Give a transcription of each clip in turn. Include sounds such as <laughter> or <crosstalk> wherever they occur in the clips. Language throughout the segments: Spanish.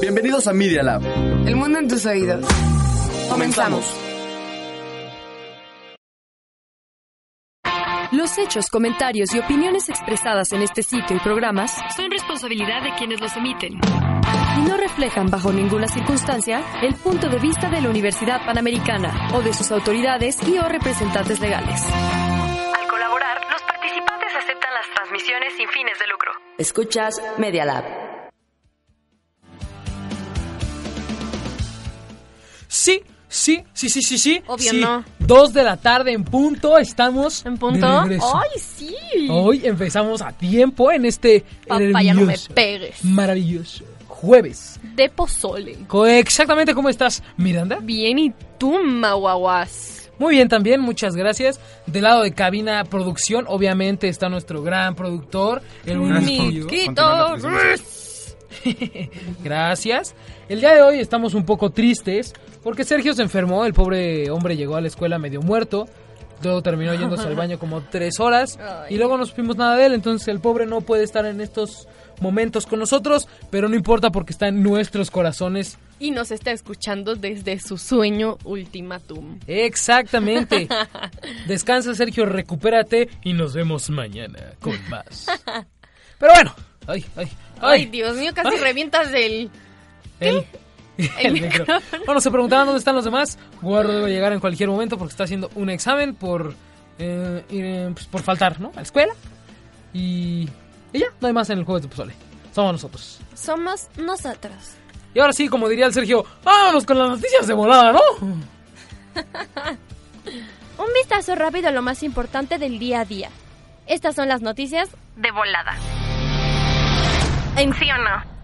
Bienvenidos a Media Lab. El mundo en tus oídos. Comenzamos. Los hechos, comentarios y opiniones expresadas en este sitio y programas son responsabilidad de quienes los emiten y no reflejan bajo ninguna circunstancia el punto de vista de la Universidad Panamericana o de sus autoridades y o representantes legales. Al colaborar, los participantes aceptan las transmisiones sin fines de lucro. Escuchas Media Lab. Sí, sí, sí, sí, sí, sí. Obvio sí. no. Dos de la tarde en punto, estamos ¿En punto? de. ¡Ay, sí! Hoy empezamos a tiempo en este Papá, ya no me pegues. maravilloso jueves. De pozole. Exactamente, ¿cómo estás, Miranda? Bien, ¿y tú, Maguaguas? Muy bien también, muchas gracias. Del lado de cabina producción, obviamente está nuestro gran productor, el. Miquito. <laughs> Gracias. El día de hoy estamos un poco tristes porque Sergio se enfermó, el pobre hombre llegó a la escuela medio muerto. Luego terminó yéndose al <laughs> baño como tres horas y luego no supimos nada de él, entonces el pobre no puede estar en estos momentos con nosotros, pero no importa porque está en nuestros corazones. Y nos está escuchando desde su sueño ultimátum. Exactamente. <laughs> Descansa Sergio, recupérate y nos vemos mañana con más. <laughs> Pero bueno, ay, ay, Ay, ay. Dios mío, casi Ay. revientas el... El, <laughs> el micro. Bueno, se preguntaban dónde están los demás. Guardo debe llegar en cualquier momento porque está haciendo un examen por eh, ir, eh, pues, por faltar, ¿no? A la escuela. Y, y ya, no hay más en el juego de pozole. Somos nosotros. Somos nosotros. Y ahora sí, como diría el Sergio, vámonos con las noticias de volada, ¿no? <laughs> Un vistazo rápido a lo más importante del día a día. Estas son las noticias de volada. ¿En sí o no?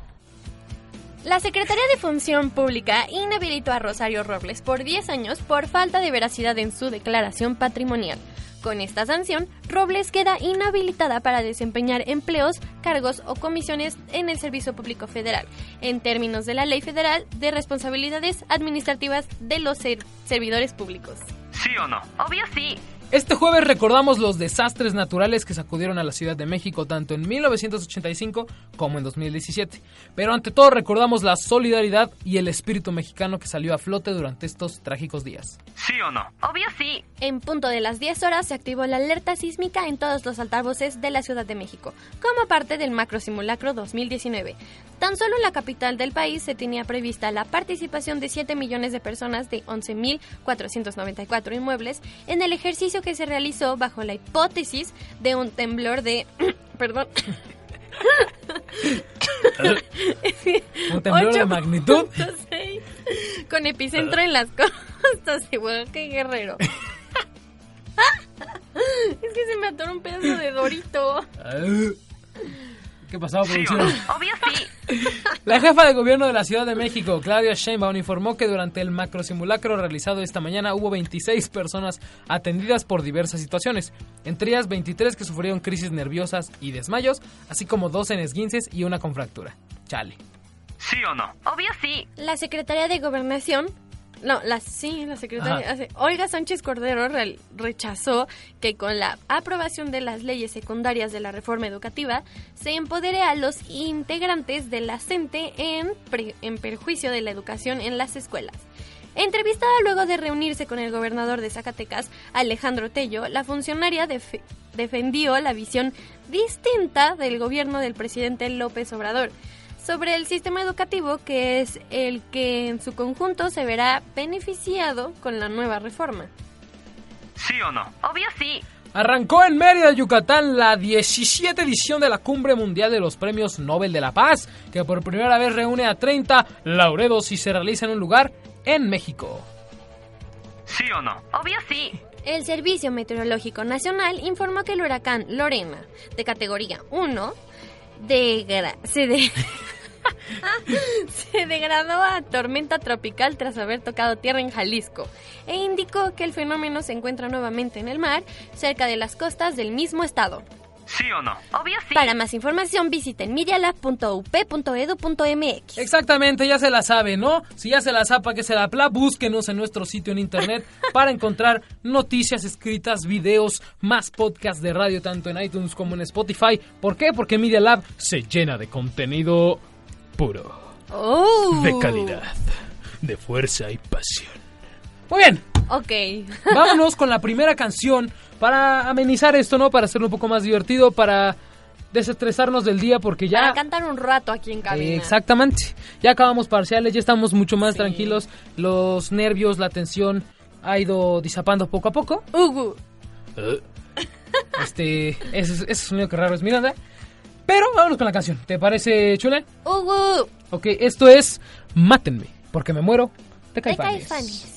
La Secretaría de Función Pública inhabilitó a Rosario Robles por 10 años por falta de veracidad en su declaración patrimonial. Con esta sanción, Robles queda inhabilitada para desempeñar empleos, cargos o comisiones en el Servicio Público Federal, en términos de la Ley Federal de Responsabilidades Administrativas de los ser- Servidores Públicos. ¿Sí o no? Obvio sí. Este jueves recordamos los desastres naturales que sacudieron a la Ciudad de México tanto en 1985 como en 2017. Pero ante todo recordamos la solidaridad y el espíritu mexicano que salió a flote durante estos trágicos días. ¿Sí o no? Obvio sí. En punto de las 10 horas se activó la alerta sísmica en todos los altavoces de la Ciudad de México, como parte del macro simulacro 2019. Tan solo en la capital del país se tenía prevista la participación de 7 millones de personas de 11.494 inmuebles en el ejercicio que se realizó bajo la hipótesis de un temblor de... <coughs> perdón. <coughs> Un temblor de magnitud. punto seis, Con epicentro en las costas de Oaxaca y Guerrero. <laughs> <laughs> es que se me atoró un pedazo de dorito. ¿Qué pasaba, ¿Sí o producción? Obvio sí. La jefa de gobierno de la Ciudad de México, Claudia Sheinbaum, informó que durante el macro simulacro realizado esta mañana hubo 26 personas atendidas por diversas situaciones, entre ellas 23 que sufrieron crisis nerviosas y desmayos, así como dos en esguinces y una con fractura. Chale. ¿Sí o no? Obvio sí. La Secretaría de Gobernación. No, la, sí, la secretaria. Hace- Olga Sánchez Cordero re- rechazó que con la aprobación de las leyes secundarias de la reforma educativa se empodere a los integrantes de la CENTE en, pre- en perjuicio de la educación en las escuelas. Entrevistada luego de reunirse con el gobernador de Zacatecas, Alejandro Tello, la funcionaria def- defendió la visión distinta del gobierno del presidente López Obrador sobre el sistema educativo que es el que en su conjunto se verá beneficiado con la nueva reforma. ¿Sí o no? Obvio sí. Arrancó en Mérida, Yucatán, la 17 edición de la Cumbre Mundial de los Premios Nobel de la Paz, que por primera vez reúne a 30 laureados y se realiza en un lugar en México. ¿Sí o no? Obvio sí. El Servicio Meteorológico Nacional informó que el huracán Lorena, de categoría 1, <laughs> se degradó a tormenta tropical tras haber tocado tierra en Jalisco e indicó que el fenómeno se encuentra nuevamente en el mar, cerca de las costas del mismo estado. ¿Sí o no? Obvio sí. Para más información visiten medialab.up.edu.mx. Exactamente, ya se la sabe, ¿no? Si ya se la sabe, que se la pla, búsquenos en nuestro sitio en internet <laughs> para encontrar noticias escritas, videos, más podcasts de radio, tanto en iTunes como en Spotify. ¿Por qué? Porque Media Lab se llena de contenido puro. Oh. de calidad, de fuerza y pasión. Muy bien, Ok. vámonos <laughs> con la primera canción para amenizar esto, ¿no? Para hacerlo un poco más divertido, para desestresarnos del día, porque ya... Para cantar un rato aquí en cabina. Eh, Exactamente. Ya acabamos parciales, ya estamos mucho más tranquilos. Los nervios, la tensión ha ido disapando poco a poco. Ugu. <laughs> Este, ese, ese sonido que raro es Miranda. Pero vámonos con la canción. ¿Te parece chule? Ugu. Ok, esto es Mátenme, porque me muero de De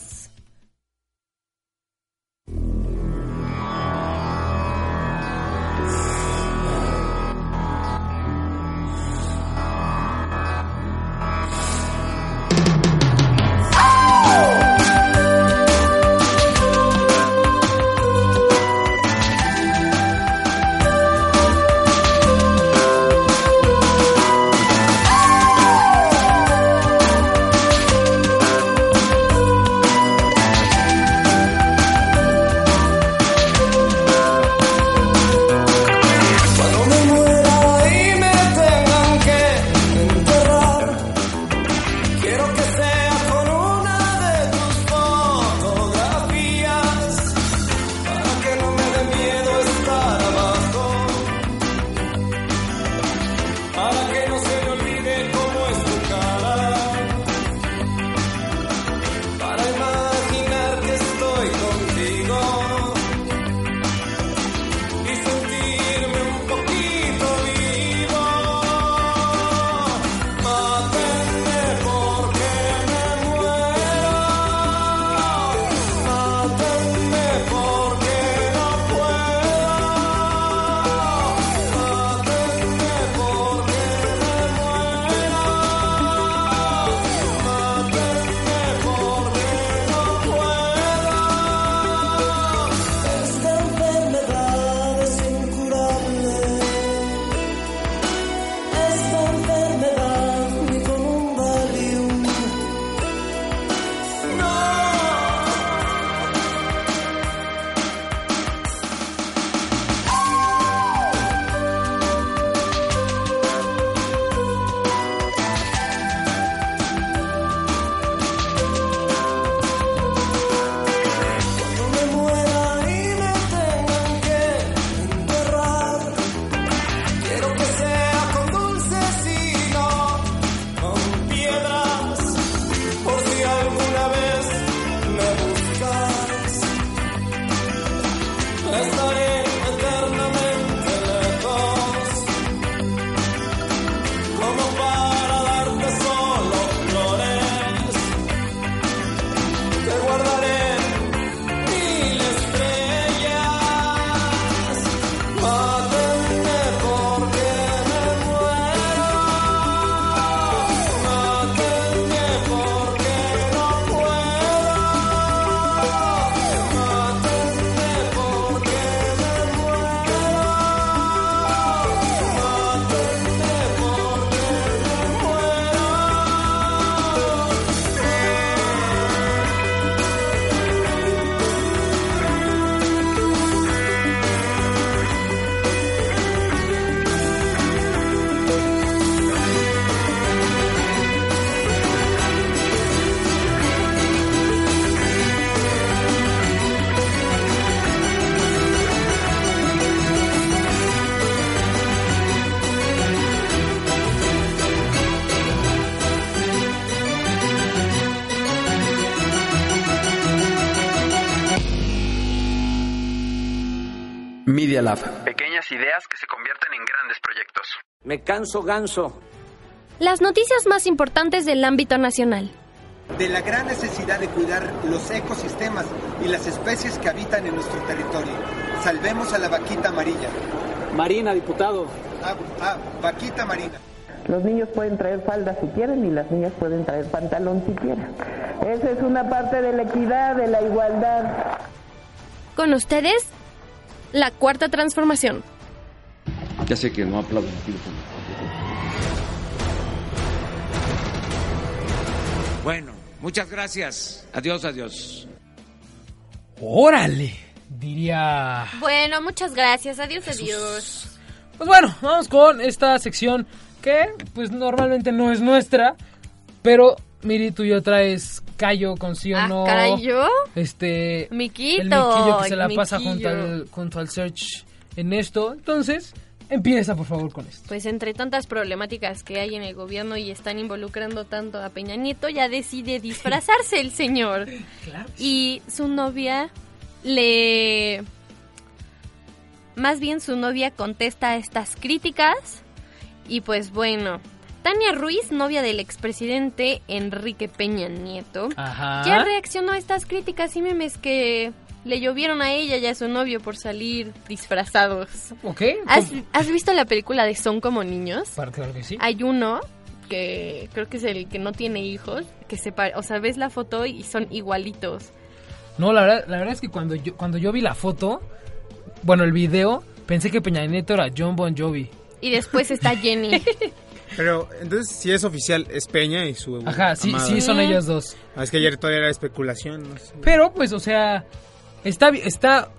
Media Lab. Pequeñas ideas que se convierten en grandes proyectos. Me canso ganso. Las noticias más importantes del ámbito nacional. de la gran necesidad de cuidar los ecosistemas y las especies que habitan en nuestro territorio. Salvemos a la vaquita amarilla. Marina, diputado. Ah, ah, vaquita marina. Los niños pueden traer falda si quieren y las niñas pueden traer pantalón si quieren. Esa es una parte de la equidad, de la igualdad. Con ustedes, la cuarta transformación. Ya sé que no aplauden aquí. Bueno, muchas gracias. Adiós, adiós. ¡Órale! Diría... Bueno, muchas gracias. Adiós, adiós. Pues bueno, vamos con esta sección que pues normalmente no es nuestra, Pero, Miri, tú ya traes callo con sí o Ah, no. caray, ¿yo? Este. Miquito, El miquillo que se la pasa junto al, junto al search en esto. Entonces, empieza por favor con esto. Pues entre tantas problemáticas que hay en el gobierno y están involucrando tanto a Peña Nieto, ya decide <laughs> disfrazarse el señor. Y su novia le... Más bien su novia contesta a estas críticas y pues bueno, Tania Ruiz, novia del expresidente Enrique Peña Nieto, Ajá. ya reaccionó a estas críticas y memes que le llovieron a ella y a su novio por salir disfrazados. ¿Ok? ¿Has, has visto la película de Son como niños? Claro, claro que sí. Hay uno que creo que es el que no tiene hijos, que se o sea, ves la foto y son igualitos. No, la verdad, la verdad es que cuando yo, cuando yo vi la foto, bueno, el video, pensé que Peña Nieto era John Bon Jovi. Y después está <laughs> Jenny. Pero entonces, si es oficial, es Peña y su. Ajá, sí, amada. sí, son ellos dos. Ah, es que ayer todavía era especulación. No sé. Pero, pues, o sea, está, está,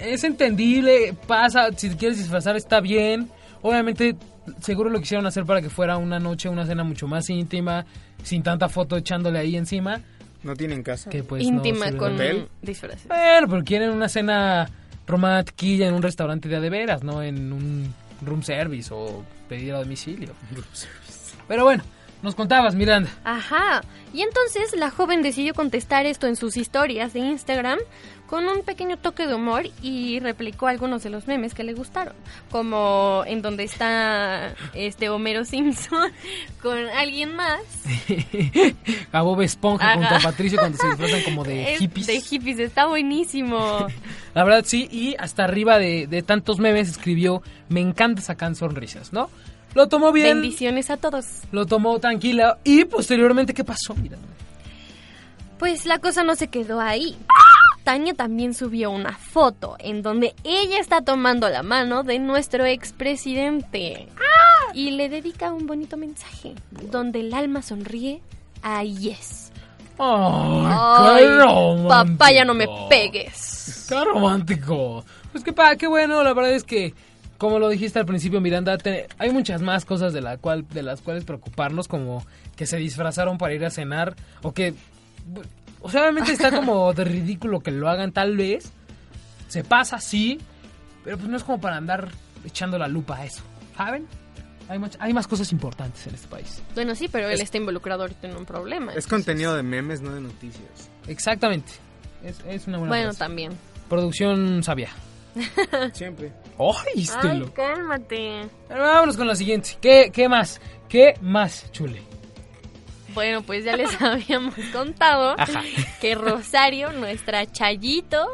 es entendible, pasa, si te quieres disfrazar está bien. Obviamente, seguro lo quisieron hacer para que fuera una noche, una cena mucho más íntima, sin tanta foto echándole ahí encima. No tienen casa. Que pues no Íntima sirve. con ¿Hotel? disfraces. Bueno, pero quieren una cena romantiquilla en un restaurante de a de veras, no en un room service o pedir a domicilio. <laughs> Pero bueno, nos contabas, Miranda. Ajá. Y entonces la joven decidió contestar esto en sus historias de Instagram con un pequeño toque de humor y replicó algunos de los memes que le gustaron, como en donde está este Homero Simpson <laughs> con alguien más. <laughs> a Bob Esponja Ajá. junto a Patricio cuando se disfrazan como de <laughs> Es hippies. De hippies, está buenísimo. La verdad sí, y hasta arriba de, de tantos memes escribió, me encanta sacar sonrisas, ¿no? Lo tomó bien, Bendiciones a todos. lo tomó tranquila y posteriormente, ¿qué pasó? Mira, Pues la cosa no se quedó ahí. Tania también subió una foto en donde ella está tomando la mano de nuestro expresidente y le dedica un bonito mensaje donde el alma sonríe a Yes. ¡Ay, qué romántico! papá, ya no me pegues. ¡Qué romántico! Pues qué, pa, qué bueno, la verdad es que, como lo dijiste al principio, Miranda, te- hay muchas más cosas de, la cual, de las cuales preocuparnos, como que se disfrazaron para ir a cenar, o que... O sea, obviamente está como de ridículo que lo hagan tal vez, se pasa, sí, pero pues no es como para andar echando la lupa a eso, ¿saben? Hay, much- hay más cosas importantes en este país. Bueno, sí, pero él Es- está involucrado ahorita en un problema. Es contenido de memes, no de noticias. Exactamente. Es, es una buena Bueno, frase. también. Producción sabia. <laughs> Siempre. ¡Oíste Ay, cálmate. Pero vámonos con la siguiente. ¿Qué, qué más? ¿Qué más, Chule? Bueno, pues ya les <laughs> habíamos contado Ajá. que Rosario, nuestra Chayito,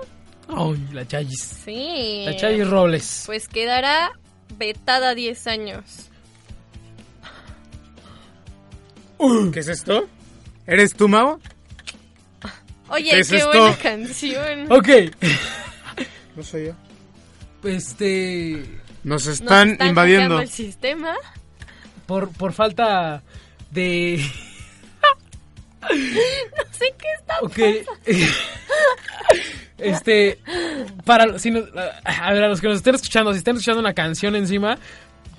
Ay, la Chayis. sí. La Chayis Robles. Pues quedará vetada 10 años. ¿Qué es esto? ¿Eres tú, Mau? Oye, ¿Qué qué, es buena canción. Ok. <laughs> No soy yo. Este. Nos Nos están, están invadiendo. el sistema. Por, por falta de. No sé qué está Ok. <laughs> este. Para. Si a ver, a los que nos estén escuchando, si estén escuchando una canción encima.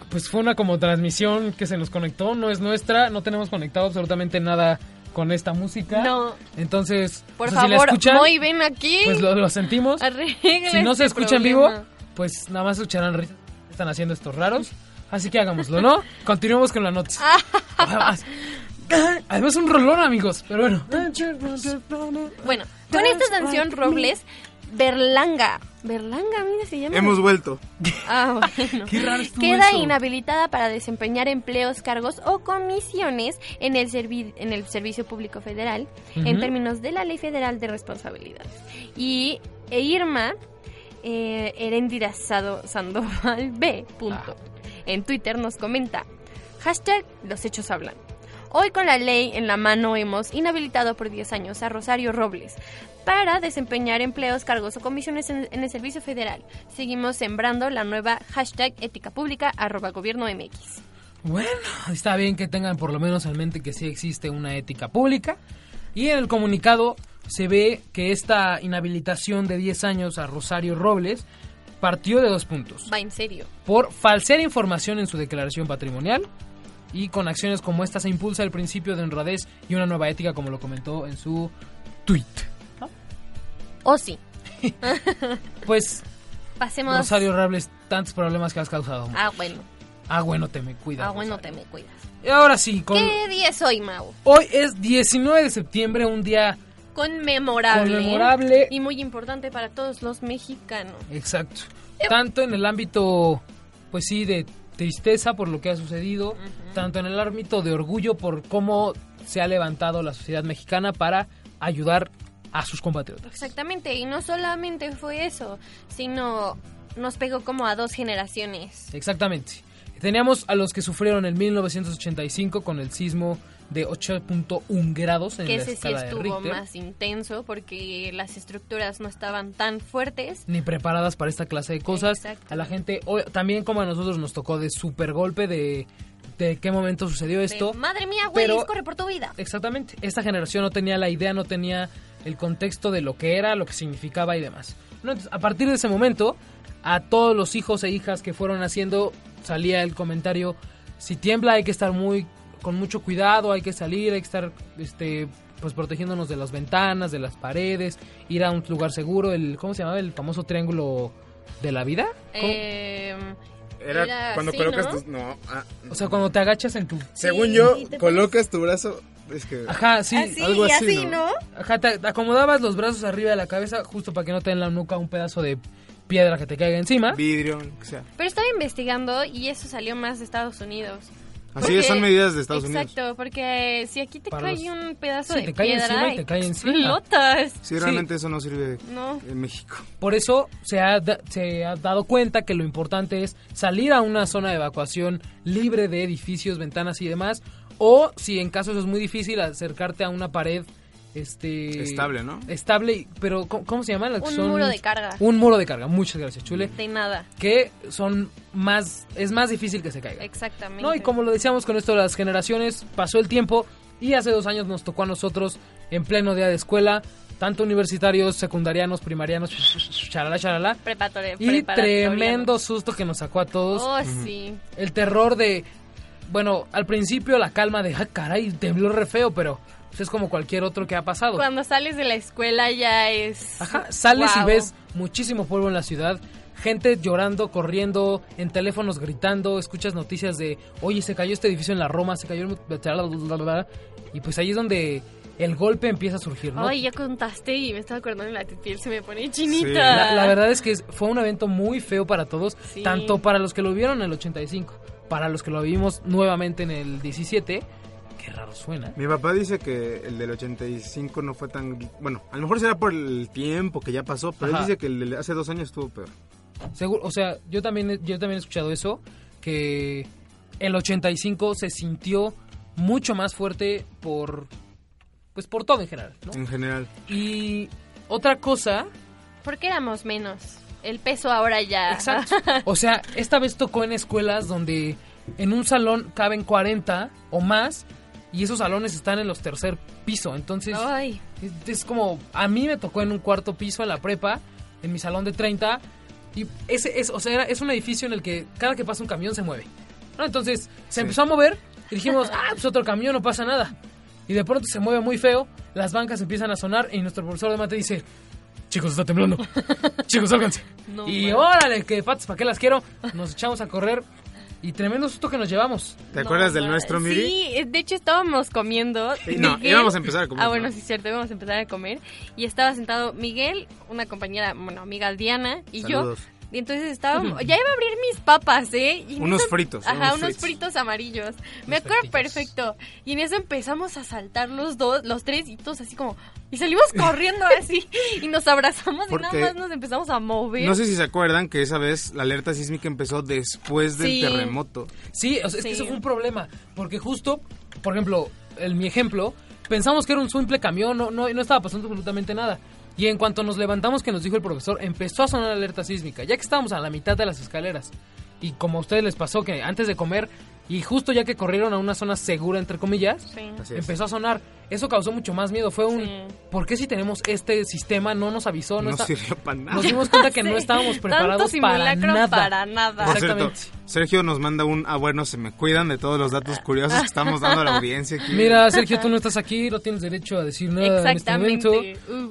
Pues fue una como transmisión que se nos conectó, no es nuestra, no tenemos conectado absolutamente nada con esta música. No. Entonces, Por o sea, si la favor, escuchan, Moy, ven aquí. pues lo, lo sentimos. Arregla Si no se este escucha en vivo, pues nada más escucharán risas están haciendo estos raros. Así que hagámoslo, ¿no? <laughs> Continuemos con la noche. <laughs> Además, un rolón, amigos. Pero bueno. Bueno, con esta canción Robles, Berlanga. Berlanga, mira, se llama. Hemos vuelto. Ah, <laughs> bueno. Qué raro estuvo Queda eso. inhabilitada para desempeñar empleos, cargos o comisiones en el, servi- en el Servicio Público Federal en términos de la Ley Federal de Responsabilidades. Y e Irma eh, Erendira Sandoval B. punto, en Twitter nos comenta, hashtag los hechos hablan. Hoy con la ley en la mano hemos inhabilitado por 10 años a Rosario Robles para desempeñar empleos, cargos o comisiones en, en el Servicio Federal. Seguimos sembrando la nueva hashtag ética pública arroba gobierno MX. Bueno, está bien que tengan por lo menos en mente que sí existe una ética pública. Y en el comunicado se ve que esta inhabilitación de 10 años a Rosario Robles partió de dos puntos. Va en serio. Por falsear información en su declaración patrimonial Y con acciones como esta se impulsa el principio de honradez y una nueva ética, como lo comentó en su tweet. O sí. <laughs> Pues, Pasemos. Rosario Robles, tantos problemas que has causado. Ah, bueno. Ah, bueno, te me cuidas. Ah, bueno, te me cuidas. Y ahora sí, con... ¿Qué día es hoy, Mau? hoy es 19 de septiembre, un día Conmemorable. Conmemorable. Y muy importante para todos los mexicanos. exacto. Tanto en el ámbito, pues sí, de tristeza por lo que ha sucedido, tanto en el ámbito de orgullo por cómo se ha levantado la sociedad mexicana para ayudar a sus compatriotas. Exactamente. Y no solamente fue eso, sino nos pegó como a dos generaciones. Exactamente. Teníamos a los que sufrieron en 1985 con el sismo de 8.1 grados en que la ese sí escala de estuvo Richter. más intenso porque las estructuras no estaban tan fuertes. ni preparadas para esta clase de cosas. Exacto. A la gente, también como a nosotros nos tocó de super golpe de, de qué momento sucedió esto. De, Madre mía, güey, pero- corre por tu vida. Exactamente. Esta generación no tenía la idea, no tenía el contexto de lo que era, lo que significaba y demás. ¿No? Entonces, a partir de ese momento, a todos los hijos e hijas que fueron haciendo, salía el comentario, si tiembla hay que estar muy con mucho cuidado, hay que salir, hay que estar este pues protegiéndonos de las ventanas, de las paredes, ir a un lugar seguro, el ¿cómo se llamaba? el famoso triángulo de la vida. ¿Cómo? Eh, Era, cuando así, colocas ¿no? tus... No, ah, o sea, cuando te agachas en tu según Sí, yo, colocas tu brazo... Es que... Ajá, sí, Así algo y así, así, ¿no? ¿no? Ajá, te te acomodabas los brazos arriba de la cabeza justo para que no te den la nuca un pedazo de piedra que te caiga encima. Vidrio, que sea. Pero estaba investigando y eso salió más de Estados Unidos. Así es, son medidas de Estados exacto, Unidos. porque si aquí te Para cae los- un pedazo Sí, de te cae piedra encima y te cae encima. explotas. Sí, realmente eso no sirve No. en México. Por eso se ha, da- se ha dado cuenta que lo importante es salir a una zona de evacuación libre de edificios, ventanas y demás. O si en caso eso es muy difícil, acercarte a una pared este Estable, ¿no? Estable, y- pero ¿cómo, cómo se llama? Que Un son- muro de carga. Un muro de carga. Muchas gracias, Chule. De nada. Que son más es más difícil que se caiga. Exactamente. No, y como lo decíamos con esto de las generaciones, pasó el tiempo y hace dos años nos tocó a nosotros en pleno día de escuela, tanto universitarios, secundarianos, primarianos, charala, charala. Preparatoria- Y tremendo susto que nos sacó a todos. Oh, sí. El terror de, bueno, al principio la calma de, ah, caray, tembló re feo, pero pues, es como cualquier otro que ha pasado. Cuando sales de la escuela ya es... Ajá, sales y ves muchísimo polvo en la ciudad, gente llorando, corriendo, en teléfonos gritando, escuchas noticias de, oye, se cayó este edificio en la Roma, se cayó el... Y pues ahí es donde el golpe empieza a surgir, ¿no? Ay, ya contaste y me estaba acordando y la piel se me pone chinita. Sí. La, la verdad es que fue un evento muy feo para todos, Sí. tanto para los que lo vieron en el 85, para los que lo vivimos nuevamente en el 17. Qué raro suena. Mi papá dice que el del 85 no fue tan... Bueno, a lo mejor será por el tiempo que ya pasó, pero Ajá. él dice que el de hace dos años estuvo peor. Seguro, o sea, yo también, he- yo también he escuchado eso, que el 85 se sintió mucho más fuerte por, pues por todo en general, ¿no? En general. Y otra cosa, Porque éramos menos. El peso ahora ya... exacto, <laughs> o sea, esta vez tocó en escuelas donde en un salón caben 40 o más y esos salones están en los tercer piso, entonces Ay, es, es como, a mí me tocó en un cuarto piso en la prepa, en mi salón de 30, y ese es, o sea, era- es un edificio en el que cada que pasa un camión se mueve. ¿no? Entonces se empezó a mover y dijimos, ah, pues otro camión, no pasa nada. Y de pronto se mueve muy feo, las bancas empiezan a sonar y nuestro profesor de mate dice, chicos, está temblando, <laughs> chicos, sálganse. No y órale, que patas, ¿para qué las quiero? Nos echamos a correr y tremendo susto que nos llevamos. ¿Te acuerdas del nuestro, Miri? Sí, de hecho estábamos comiendo. Sí, no, Miguel- íbamos a empezar a comer, Ah, bueno, ¿no? sí, cierto, íbamos a empezar a comer. Y estaba sentado Miguel, una compañera, bueno, amiga Diana y Saludos. yo. Y entonces estábamos, ya iba a abrir mis papas, ¿eh? Y Unos eso- fritos, Ajá, unos unos fritos. fritos amarillos. Me acuerdo perfecto. Y en eso empezamos a saltar los dos, los tres y todos así como... Y salimos corriendo <laughs> así y nos abrazamos y nada más nos empezamos a mover. No sé si se acuerdan que esa vez la alerta sísmica empezó después del Sí. terremoto. Sí, o sea, es que eso fue un problema. Porque justo, por ejemplo, en mi ejemplo, pensamos que era un simple camión, no, no, no estaba pasando absolutamente nada. Y en cuanto nos levantamos, que nos dijo el profesor, empezó a sonar alerta sísmica, ya que estábamos a la mitad de las escaleras. Y como a ustedes les pasó que antes de comer Y justo ya que corrieron a una zona segura, entre comillas, Sí. Empezó a sonar. Eso causó mucho más miedo. Fue un, Sí. ¿por qué si tenemos este sistema no nos avisó? No, No está- sirvió para nada. Nos dimos cuenta que <laughs> Sí. no estábamos Tanto preparados para nada. para nada. Por cierto, Exactamente. Sergio nos manda un, ah bueno, se me cuidan de todos los datos curiosos que estamos dando a la audiencia aquí. Mira, Sergio, tú no estás aquí, no tienes derecho a decir nada en este momento.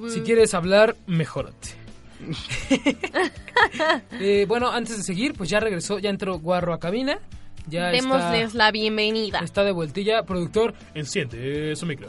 Si quieres hablar, mejórate. <laughs> Eh, bueno, antes de seguir, pues ya regresó, ya entró Guarro a cabina. Ya Démosles está, la bienvenida. está de vueltilla. Productor, enciende su micro.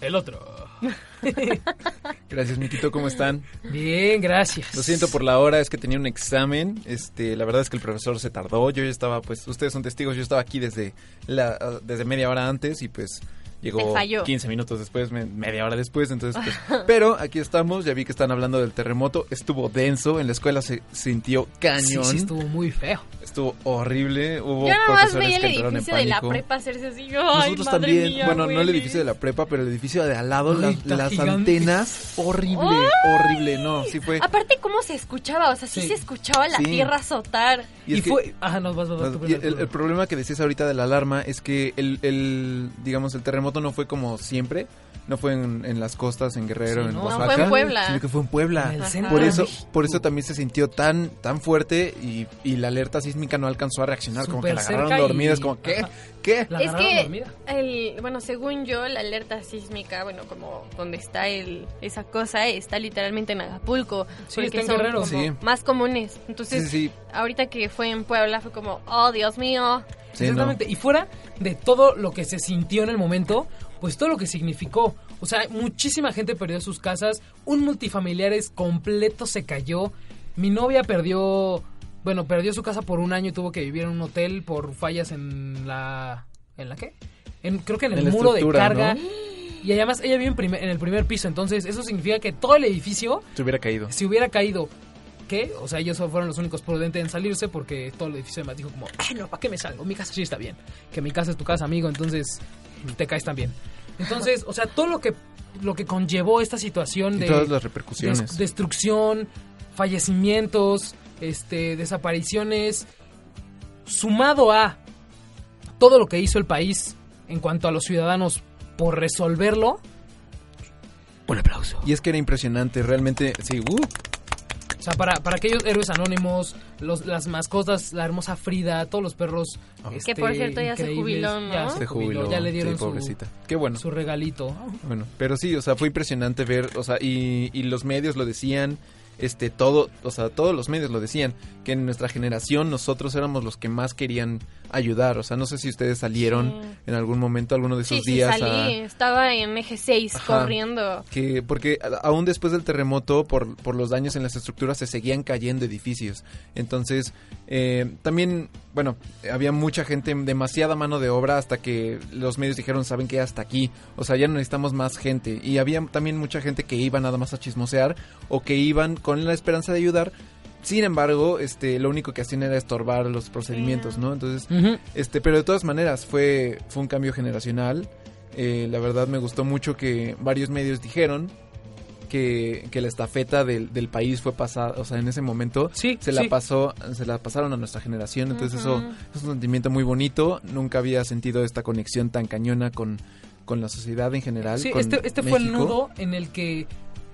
El otro. <laughs> Gracias, Miquito, ¿cómo están? Bien, gracias. Lo siento por la hora, es que tenía un examen. Este, la verdad es que el profesor se tardó. Yo ya estaba, pues, ustedes son testigos, yo estaba aquí desde la ah, desde media hora antes y pues llegó falló. 15 minutos después, me- media hora después, entonces pues, <laughs> pero aquí estamos, ya vi que están hablando del terremoto, estuvo denso, en la escuela se sintió cañón. Sí, sí, estuvo muy feo. Estuvo horrible, hubo Yo nada más profesores veía el que entraron en edificio de la prepa hacerse así. Ay, Nosotros madre también, mía, bueno, no el edificio de la prepa, pero el edificio de al lado, Ay, las, está las gigante. antenas, horrible, horrible, no, sí fue. Aparte, ¿cómo se escuchaba? O sea, sí, Sí. se escuchaba la Sí. tierra azotar. Y, es que- fue... Ajá, nos vas, vas, vas, tú Y el, el problema que decías ahorita de la alarma es que el, el, digamos, el terremoto no fue como siempre, no fue en, en las costas, en Guerrero, Sí, en no. No, Oaxaca, fue en Puebla. sino que fue en Puebla. En el Ajá. centro Por eso, por eso también se sintió tan, tan fuerte y, y la alerta sísmica no alcanzó a reaccionar, como que la agarraron cerca y- dormidas, como ¿qué? Ajá. ¿Qué? La es que, dormida. el, bueno, según yo, la alerta sísmica, bueno, como donde está el, esa cosa, está literalmente en Acapulco. Sí, porque está en son Guerrero. como Sí. más comunes. Entonces, Sí, sí, ahorita que fue en Puebla, fue como, oh, Dios mío. Sí, no. Exactamente. Y fuera de todo lo que se sintió en el momento, pues todo lo que significó. O sea, muchísima gente perdió sus casas, un multifamiliares completo se cayó. Mi novia perdió, bueno, perdió su casa por un año y tuvo que vivir en un hotel por fallas en la... ¿En la qué? En, creo que en el En muro de carga. ¿no? Y además ella vive en, primer- en el primer piso, entonces eso significa que todo el edificio Se hubiera caído. si hubiera caído, ¿qué? O sea, ellos fueron los únicos prudentes en salirse porque todo el edificio además dijo como, ay, no, ¿para qué me salgo? Mi casa sí está bien. Que mi casa es tu casa, amigo, entonces te caes también. Entonces, o sea, todo lo que lo que conllevó esta situación Y de todas las repercusiones. des- destrucción, fallecimientos, este, desapariciones, sumado a todo lo que hizo el país en cuanto a los ciudadanos por resolverlo. Un aplauso. Y es que era impresionante, realmente, sí, uh, sea, para, para aquellos héroes anónimos, los, las mascotas, la hermosa Frida, todos los perros. este, Que, por cierto, ya se jubiló, ¿no? Ya se se jubiló, jubiló, ya le sí, dieron su, pobrecita. Qué bueno. su regalito. Bueno, pero sí, o sea, fue impresionante ver, o sea, y, y los medios lo decían, este, todo, o sea, todos los medios lo decían, que en nuestra generación nosotros éramos los que más querían ayudar, o sea, no sé si ustedes salieron Sí. en algún momento, alguno de esos Sí, sí, días salí. a... Estaba en eje 6 Ajá. corriendo. Que, porque aún después del terremoto, por, por los daños en las estructuras, se seguían cayendo edificios. Entonces, eh, también, bueno, había mucha gente, demasiada mano de obra hasta que los medios dijeron, saben que hasta aquí, o sea, ya no necesitamos más gente. Y había también mucha gente que iba nada más a chismosear o que iban con la esperanza de ayudar. Sin embargo, este, lo único que hacían era estorbar los procedimientos, ¿no? Entonces, este, pero de todas maneras fue, fue un cambio generacional. Eh, la verdad me gustó mucho que varios medios dijeron que, que la estafeta del, del país fue pasada, o sea, en ese momento se la sí. pasó, se la pasaron a nuestra generación, entonces eso es un sentimiento muy bonito. Nunca había sentido esta conexión tan cañona con, con la sociedad en general. Sí, con este, este fue el nudo en el que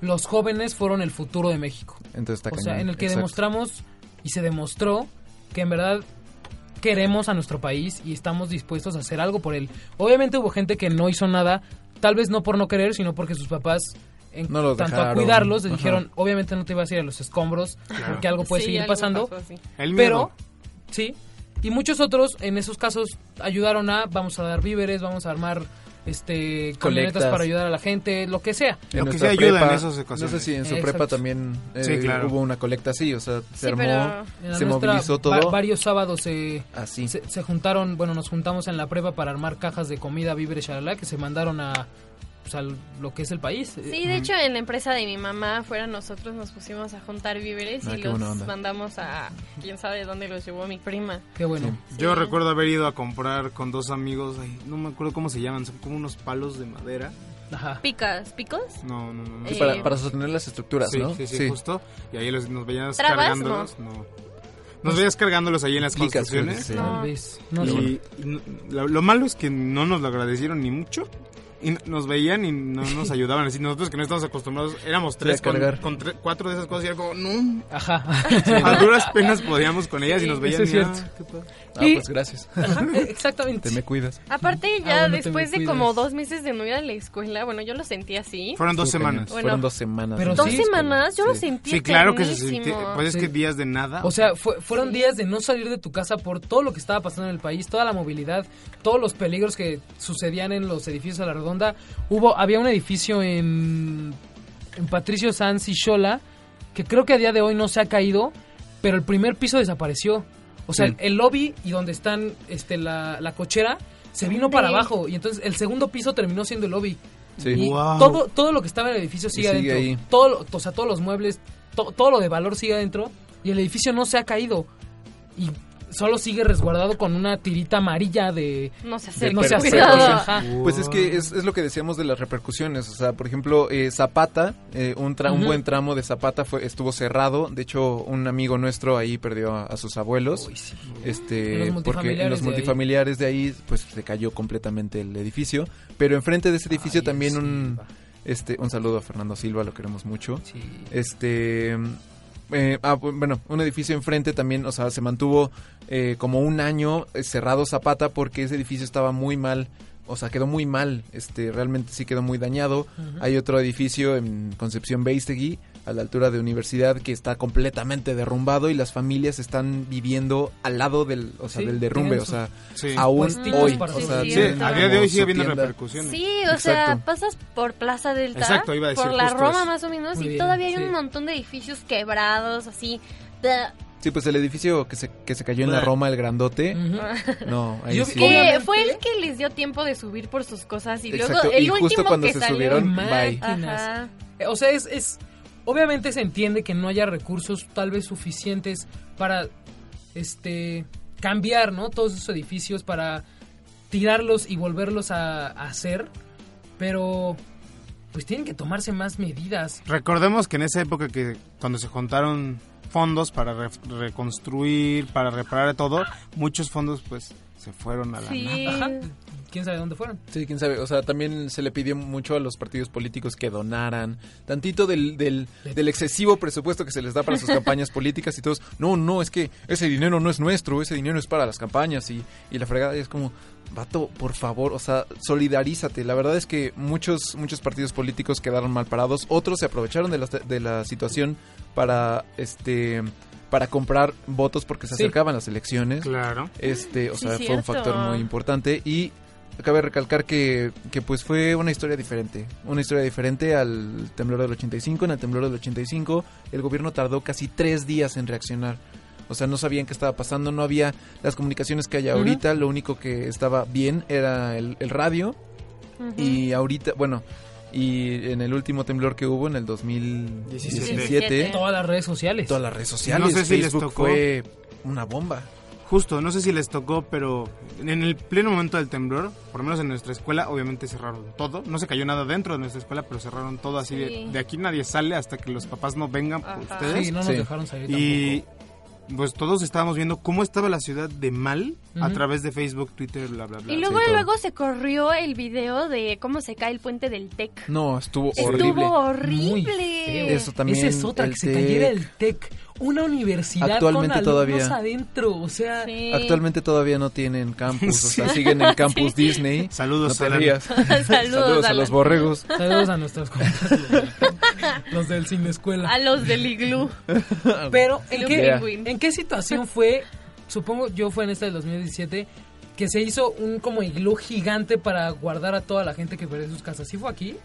los jóvenes fueron el futuro de México. Entonces está o sea, en el que exacto. demostramos y se demostró que en verdad queremos a nuestro país y estamos dispuestos a hacer algo por él. Obviamente hubo gente que no hizo nada, tal vez no por no querer, sino porque sus papás, en No los tanto a cuidarlos, les Ajá. dijeron, obviamente no te ibas a ir a los escombros, porque algo puede Sí, seguir algo pasando. pasó así. El pero, sí, y muchos otros en esos casos ayudaron a, vamos a dar víveres, vamos a armar este camionetas Colectas. para ayudar a la gente, lo que sea. En Lo que nuestra sea ayuda en prepa, esas ocasiones. No sé si en su Exacto. prepa también eh, Sí, claro. hubo una colecta así, o sea, se Sí, armó, pero- En la se nuestra, movilizó va- todo. varios sábados se, Así. se, se juntaron, bueno, nos juntamos en la prepa para armar cajas de comida, víveres, shalala, que se mandaron a, pues, a lo que es el país. Sí, de hecho en la empresa de mi mamá, fuera nosotros nos pusimos a juntar víveres Ah, y los mandamos a quién sabe dónde los llevó mi prima. Qué bueno. Yo recuerdo haber ido a comprar con dos amigos, ay, no me acuerdo cómo se llaman, son como unos palos de madera. Ajá. ¿Picas? ¿Picos? No, no, no. no. Sí, Eh, para, para sostener las estructuras, sí, ¿no? sí, sí, justo. Y ahí los, nos ¿Trabas? cargándolos. No. Nos veías cargándolos ahí en las construcciones. vez. No y, y no- lo, lo malo es que no nos lo agradecieron ni mucho. Y nos veían y no nos ayudaban. Así nosotros que no estamos acostumbrados, éramos tres a con, con tre- cuatro de esas cosas y era como, no. Ajá. A duras penas podíamos con ellas y nos Eso veían. es y, ah, cierto. qué padre. Ah, Y- pues gracias. Ajá, eh, exactamente. Te me cuidas. Aparte Ah, ya bueno, te después de como dos meses de no ir a la escuela, bueno, yo lo sentí así. Fueron dos semanas. Bueno. Fueron dos semanas. Pero Dos sí, semanas, yo lo sí. sentí Sí, claro que se. Pues es Sí. que días de nada. O sea, fue- fueron días de no salir de tu casa por todo lo que estaba pasando en el país, toda la movilidad, todos los peligros que sucedían en los edificios a la redonda. Hubo, había un edificio en, en Patricio Sanz y Xola que creo que a día de hoy no se ha caído, pero el primer piso desapareció. O sea, Sí. el, lobby y donde están este, la, la cochera se vino para abajo y entonces el segundo piso terminó siendo el lobby. Sí. Y Wow. todo, todo lo que estaba en el edificio sigue, adentro. ahí. Todo, o sea, todos los muebles, to- todo lo de valor sigue adentro. Y el edificio no se ha caído. Y solo sigue resguardado con una tirita amarilla de... No se de acerque, no se ajá. Pues es que es, es lo que decíamos de las repercusiones. O sea, por ejemplo, eh, Zapata, eh, un, tra- un buen tramo de Zapata fue estuvo cerrado. De hecho, un amigo nuestro ahí perdió a, a sus abuelos. Uy, sí. Este, En porque en multifamiliares los de ahí. multifamiliares de ahí, pues se cayó completamente el edificio. Pero enfrente de ese edificio Ay, también sí, un, va. este, un saludo a Fernando Silva, lo queremos mucho. Sí. Este. Eh, ah, bu- bueno, un edificio enfrente también, o sea, se mantuvo eh, como un año eh, cerrado Zapata porque ese edificio estaba muy mal, o sea, quedó muy mal, este, realmente sí quedó muy dañado. Hay otro edificio en Concepción Beistegui, a la altura de Universidad, que está completamente derrumbado y las familias están viviendo al lado del, o sea, Sí, del derrumbe, o sea, Sí. aún puestitos hoy, o sea, Sí, a día de hoy sigue habiendo repercusiones. Sí, o sea, pasas por Plaza Delta, Exacto, iba a decir por la Roma eso. más o menos, Muy y bien, todavía hay sí. un montón de edificios quebrados, así. Sí, pues el edificio que se, que se cayó en la. Roma, el grandote, no, ahí Yo- sí. Que Obviamente. fue el que les dio tiempo de subir por sus cosas y luego el y justo último cuando que se salió. subieron, bye. O sea, es, es... Obviamente se entiende que no haya recursos tal vez suficientes para este cambiar, ¿no? Todos esos edificios para tirarlos y volverlos a, hacer. Pero pues tienen que tomarse más medidas. Recordemos que en esa época que cuando se juntaron fondos para re- reconstruir, para reparar todo, muchos fondos pues se fueron a la Sí. nada. Ajá. ¿Quién sabe dónde fueron? Sí, quién sabe. O sea, también se le pidió mucho a los partidos políticos que donaran tantito del, del, del excesivo presupuesto que se les da para sus <laughs> campañas políticas y todos. No, no, es que ese dinero no es nuestro, ese dinero es para las campañas y, y la fregada y es como, vato, por favor, o sea, solidarízate. La verdad es que muchos, muchos partidos políticos quedaron mal parados, otros se aprovecharon de la, de la situación para, este, para comprar votos porque se Sí. acercaban las elecciones. Claro. Este, o Sí, sea, fue un factor muy importante y cabe recalcar que, que pues fue una historia diferente, una historia diferente al temblor del 85. En el temblor del 85 el gobierno tardó casi tres días en reaccionar. O sea, no sabían qué estaba pasando, no había las comunicaciones que hay ahorita, lo único que estaba bien era el, el radio y ahorita, bueno, y en el último temblor que hubo en el 2017, 17. Todas las redes sociales. todas las redes sociales, No sé si les Facebook tocó. fue una bomba. Justo, no sé si les tocó, pero en el pleno momento del temblor, por lo menos en nuestra escuela, obviamente cerraron todo. No se cayó nada dentro de nuestra escuela, pero cerraron todo así de, Sí. de aquí nadie sale hasta que los papás no vengan por Ajá. ustedes. Sí, no nos Sí. dejaron salir y tampoco. Pues todos estábamos viendo cómo estaba la ciudad de mal a través de Facebook, Twitter, bla, bla, bla. Y luego, Sí, luego se corrió el video de cómo se cae el puente del TEC. No, estuvo Estuvo horrible. Muy horrible. Eso también, Esa es otra, que se cayera el TEC. Una universidad Actualmente con todavía. adentro. O sea, Sí. Actualmente todavía no tienen campus, o sea, <laughs> siguen en <laughs> campus Disney. Saludos, no rías. <laughs> Saludos, a los borregos. saludos a nuestros compañeros. los del cine escuela. A los del iglú. Pero, ¿en qué. ¿en qué situación fue? Supongo yo fue en esta del 2017 que se hizo un como iglú gigante para guardar a toda la gente que perdió sus casas. ¿Sí fue aquí?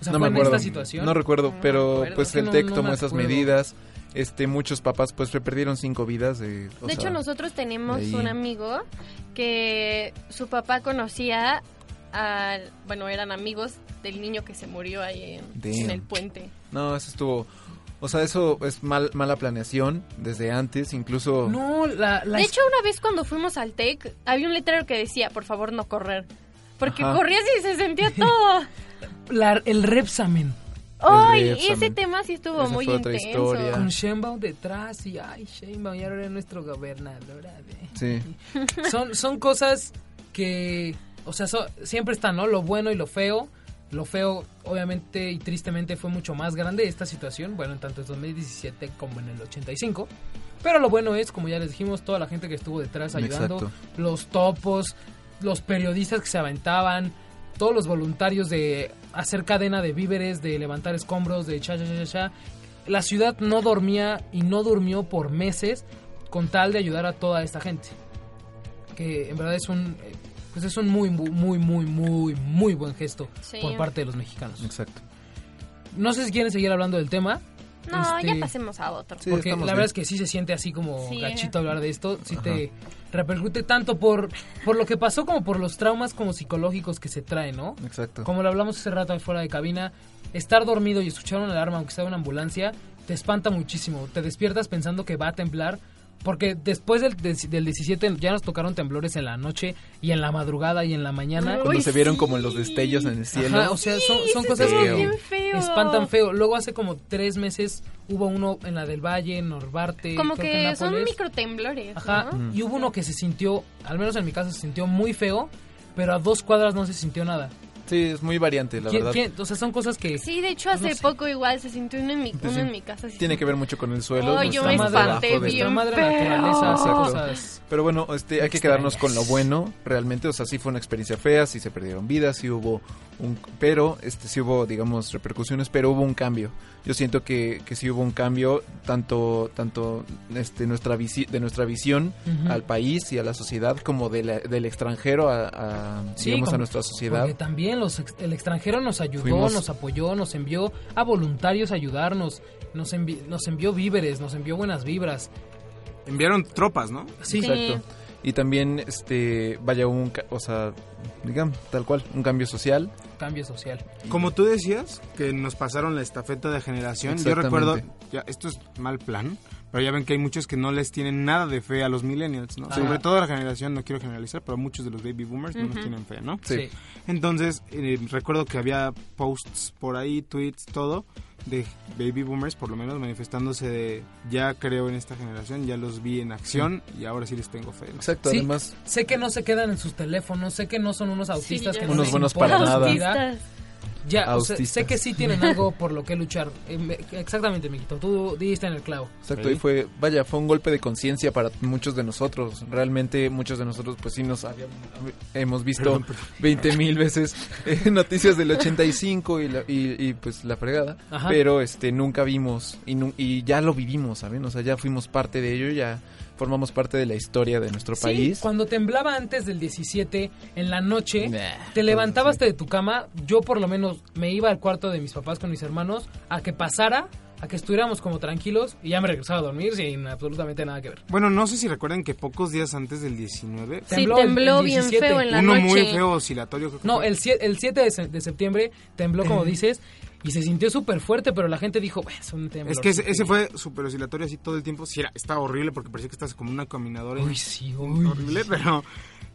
O sea, no fue me en acuerdo. esta situación. No recuerdo, pero pues Es que el no- TEC no tomó esas acuerdo. medidas. Este, muchos papás pues perdieron cinco vidas. De, o De sea, hecho, nosotros tenemos ahí. un amigo que su papá conocía al... Bueno, eran amigos del niño que se murió ahí en, el puente. No, eso estuvo... O sea, eso es mal, mala planeación desde antes, incluso... No, la, la De hecho, una vez cuando fuimos al TEC, había un letrero que decía, por favor, no correr. Porque Ajá. corrías y se sentía <laughs> todo. la- el Repsamen. ¡Ay! Ese también. tema sí estuvo Esa muy fue otra intenso. historia. Con Sheinbaum detrás y ay, Sheinbaum ya era nuestro gobernador. Sí. <laughs> Son, son cosas que, o sea, so- siempre están, ¿no? Lo bueno y lo feo. Lo feo, obviamente y tristemente, fue mucho más grande esta situación, bueno, en tanto en 2017 como en el 85. Pero lo bueno es, como ya les dijimos, toda la gente que estuvo detrás ayudando, Exacto. los topos, los periodistas que se aventaban, todos los voluntarios de hacer cadena de víveres, de levantar escombros, de cha, cha, cha, cha. La ciudad no dormía y no durmió por meses con tal de ayudar a toda esta gente. Que en verdad es un, pues es un muy, muy, muy, muy, muy, muy buen gesto Sí. por parte de los mexicanos. Exacto. No sé si quieren seguir hablando del tema. No, Este, ya pasemos a otro. Sí, porque la verdad es que sí se siente así como Sí. gachito hablar de esto, sí Ajá. te repercute tanto por, por lo que pasó como por los traumas como psicológicos que se traen, ¿no? Exacto. Como lo hablamos hace rato fuera de cabina, estar dormido y escuchar una alarma aunque sea una ambulancia te espanta muchísimo, te despiertas pensando que va a temblar. Porque después del, del, del 17 ya nos tocaron temblores en la noche y en la madrugada y en la mañana. Cuando se vieron como los destellos en el cielo. Ajá, o sea, son, son Sí, cosas estuvo que feo. espantan feo. Luego hace como tres meses hubo uno en la del Valle, en Norbarte. Como creo que en son microtemblores, Ajá, ¿no? y hubo uno que se sintió, al menos en mi caso se sintió muy feo, pero a dos cuadras no se sintió nada. Sí, es muy variante, la ¿Quién- verdad. quién? O sea, son cosas que... Sí, de hecho hace No sé. poco igual se sintió uno en mi, uno sí. en mi casa. Tiene que ver mucho con el suelo. Ay, yo me madre espanté bien madre feo. naturaleza hace Exacto. cosas... Pero bueno, este, hay que quedarnos con lo bueno, realmente, o sea, sí fue una experiencia fea, sí se perdieron vidas, sí hubo un, pero, este, sí hubo, digamos, repercusiones, pero hubo un cambio. Yo siento que, que sí hubo un cambio, tanto, tanto, este, nuestra visi- de nuestra visión al país y a la sociedad, como de la- del extranjero a, a, Sí, digamos, a nuestra sociedad. Porque también los, ex- el extranjero nos ayudó, Fuimos- nos apoyó, nos envió a voluntarios a ayudarnos, nos, envi- nos envió víveres, nos envió buenas vibras. Enviaron tropas, ¿no? Sí, Exacto. Y también, este, vaya un, ca- o sea, digamos, tal cual, un cambio social. cambio social. Como tú decías, que nos pasaron la estafeta de generación, yo recuerdo, ya, esto es mal plan, pero ya ven que hay muchos que no les tienen nada de fe a los millennials, ¿no? Ajá. Sobre todo la generación, no quiero generalizar, pero muchos de los baby boomers no nos tienen fe, ¿no? Sí. Entonces, eh, recuerdo que había posts por ahí, tweets, todo, de baby boomers, por lo menos manifestándose de, ya creo en esta generación, ya los vi en acción y ahora sí les tengo fe. ¿no? Exacto, Sí, además, sé que no se quedan en sus teléfonos, sé que no son unos autistas ya que no Unos buenos para nada. Autistas. Ya, o sea, sé que sí tienen <laughs> algo por lo que luchar. Eh, me- exactamente, Miquito, tú diste en el clavo. Exacto, Sí. y fue, vaya, fue un golpe de conciencia para muchos de nosotros. Realmente muchos de nosotros pues sí nos habíamos, hemos visto Perdón, perdón. 20 mil veces <laughs> eh, noticias del 85 y, la- y, y, pues la fregada, Ajá. pero este nunca vimos y, nu- y ya lo vivimos, ¿saben? O sea, ya fuimos parte de ello, ya formamos parte de la historia de nuestro Sí, país. cuando temblaba antes del 17 en la noche, Nah, te levantabas de tu cama, yo por lo menos me iba al cuarto de mis papás con mis hermanos a que pasara, a que estuviéramos como tranquilos y ya me regresaba a dormir sin absolutamente nada que ver. Bueno, no sé si recuerden que pocos días antes del 19, Sí, Tembló el- tembló el bien 17. feo en la uno noche. muy feo oscilatorio. creo que No, fue. el 7, el 7 de, se- de septiembre tembló como dices y se sintió súper fuerte, pero la gente dijo, "Bueno, es un temblor. Es que ese, ese fue súper oscilatorio así todo el tiempo. Sí, era, estaba horrible porque parecía que estás como una caminadora. Uy, sí, uy. horrible, pero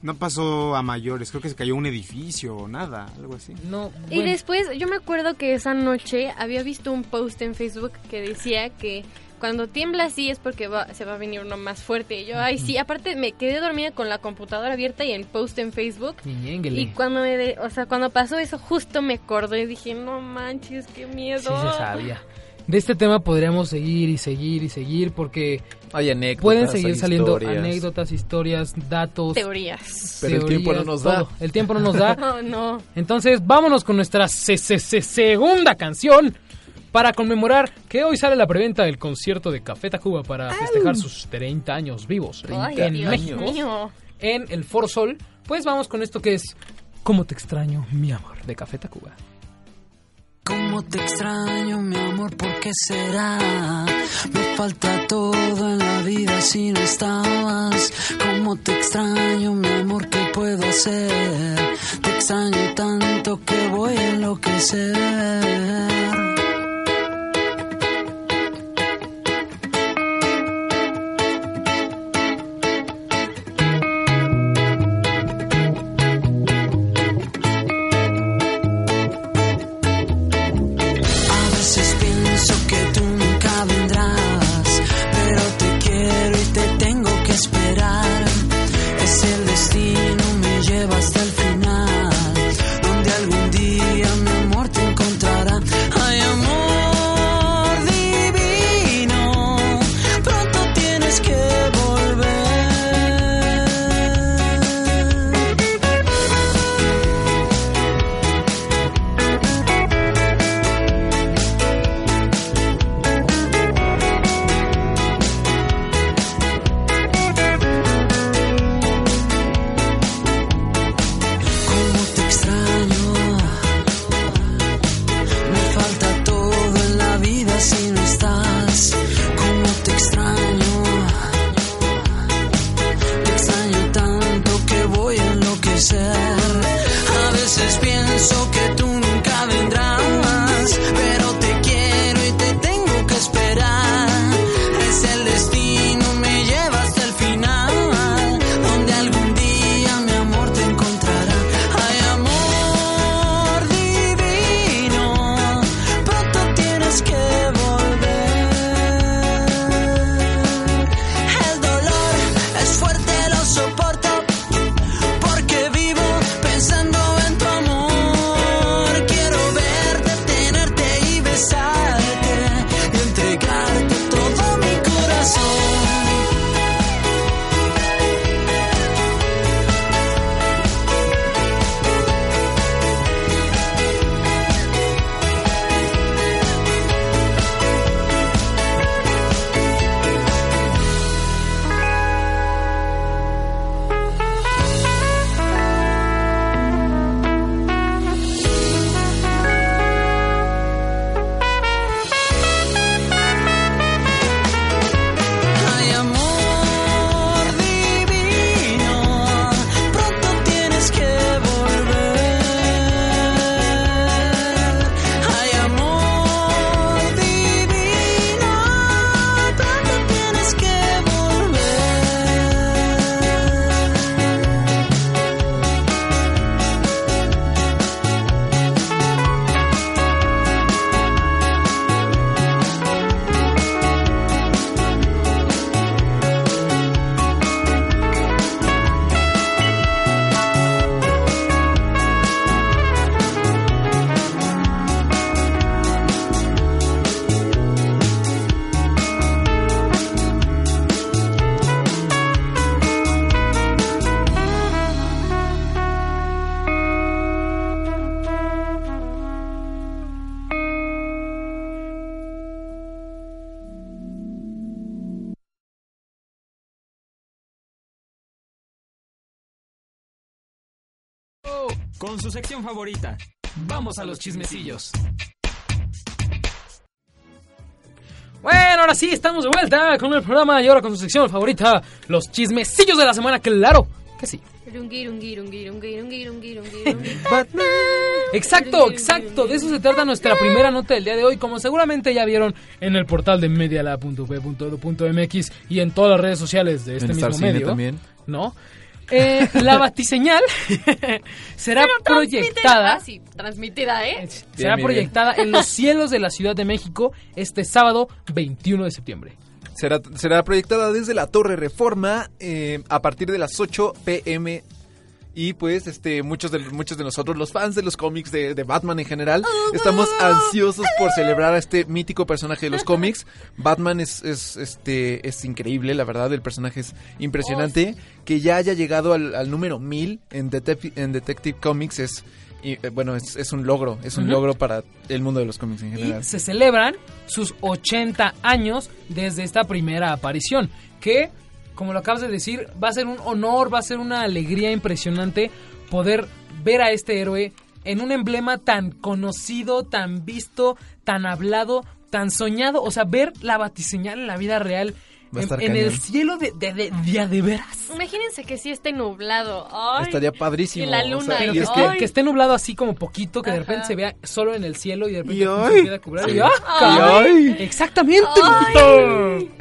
no pasó a mayores. Creo que se cayó un edificio o nada, algo así. No, Y después, yo me acuerdo que esa noche había visto un post en Facebook que decía que cuando tiembla así es porque va- se va a venir uno más fuerte. Y yo, ay, sí, aparte me quedé dormida con la computadora abierta y el post en Facebook. ñénguele. Y cuando me de- o sea, cuando pasó eso, justo me acordé y dije, no manches, qué miedo. Sí se sabía. De este tema podríamos seguir y seguir y seguir porque Hay anécdotas, pueden seguir hay saliendo historias. anécdotas, historias, datos, Teorías. Pero el tiempo no nos da. todo. El tiempo no nos da. No, <laughs> no. Entonces, vámonos con nuestra se- se- se- segunda canción para conmemorar que hoy sale la preventa del concierto de Café Tacuba para festejar sus 30 años vivos en Dios México, mío. en el Foro Sol. Pues vamos con esto que es ¿Cómo te extraño, mi amor? de Café Tacuba. Cómo te extraño, mi amor, ¿por qué será? Me falta todo en la vida si no estabas. Cómo te extraño, mi amor, ¿qué puedo hacer? Te extraño tanto que voy a enloquecer. Con su sección favorita. Vamos a los chismecillos. Bueno, ahora sí, estamos de vuelta con el programa y ahora con su sección favorita, los chismecillos de la semana, claro que sí. Exacto, exacto. De eso se trata nuestra primera nota del día de hoy. Como seguramente ya vieron en el portal de medialab.p.edu.mx y en todas las redes sociales de este En Star mismo Cine medio. también. ¿No? Eh, la <laughs> batiseñal <laughs> será proyectada. ah, sí, transmitida, ¿eh? Será bien, proyectada en los <laughs> cielos de la Ciudad de México este sábado 21 de septiembre. Será, será proyectada desde la Torre Reforma eh, a partir de las 8 pm. Y pues este muchos de muchos de nosotros, los fans de los cómics de, de Batman en general, estamos ansiosos por celebrar a este mítico personaje de los cómics. Batman es, es este es increíble, la verdad, el personaje es impresionante. Que ya haya llegado al, al número 1000 en, Detective- en Detective Comics es y, eh, bueno, es, es un logro, es un logro para el mundo de los cómics en Y general. se celebran sus 80 años desde esta primera aparición, que, como lo acabas de decir, va a ser un honor, va a ser una alegría impresionante poder ver a este héroe en un emblema tan conocido, tan visto, tan hablado, tan soñado, o sea, ver la batiseñal en la vida real. Va a En, el cielo de, de, de, de a de veras. Imagínense que sí esté nublado. Ay, Estaría padrísimo. Y la o luna. sea, Pero y que, esté, ay, que esté nublado así como poquito, que de repente se vea solo en el cielo y de repente Y ay. se queda cubierto. Sí. Y ¡ah, Ay. Exactamente. Ay.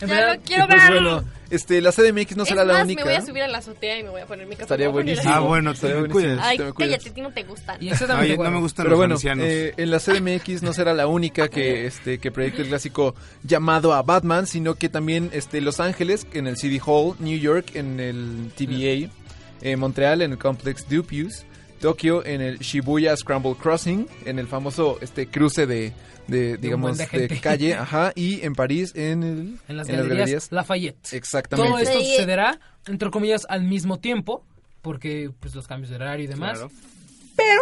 En Ya lo quiero pues ver. bueno, este, la CDMX no es será la más, única. me voy a subir a la azotea y me voy a poner mi. Estaría buenísimo. Ah, bueno, Estaría te buenísimo. cuidas. Ay, Te cállate, a ti no te gustan. Y Oye, no bueno. me gustan Pero los bueno, ancianos. eh, en la CDMX no será la única que este que proyecte el clásico llamado a Batman, sino que también este Los Ángeles en el City Hall, New York en el TVA, eh, Montreal en el Complex Dupius, Tokio en el Shibuya Scramble Crossing, en el famoso este cruce de, de, digamos de <laughs> calle, ajá, y en París en el En las galerías Lafayette. Exactamente. Todo esto sucederá, entre comillas, al mismo tiempo, porque pues los cambios de horario y demás. Claro. Pero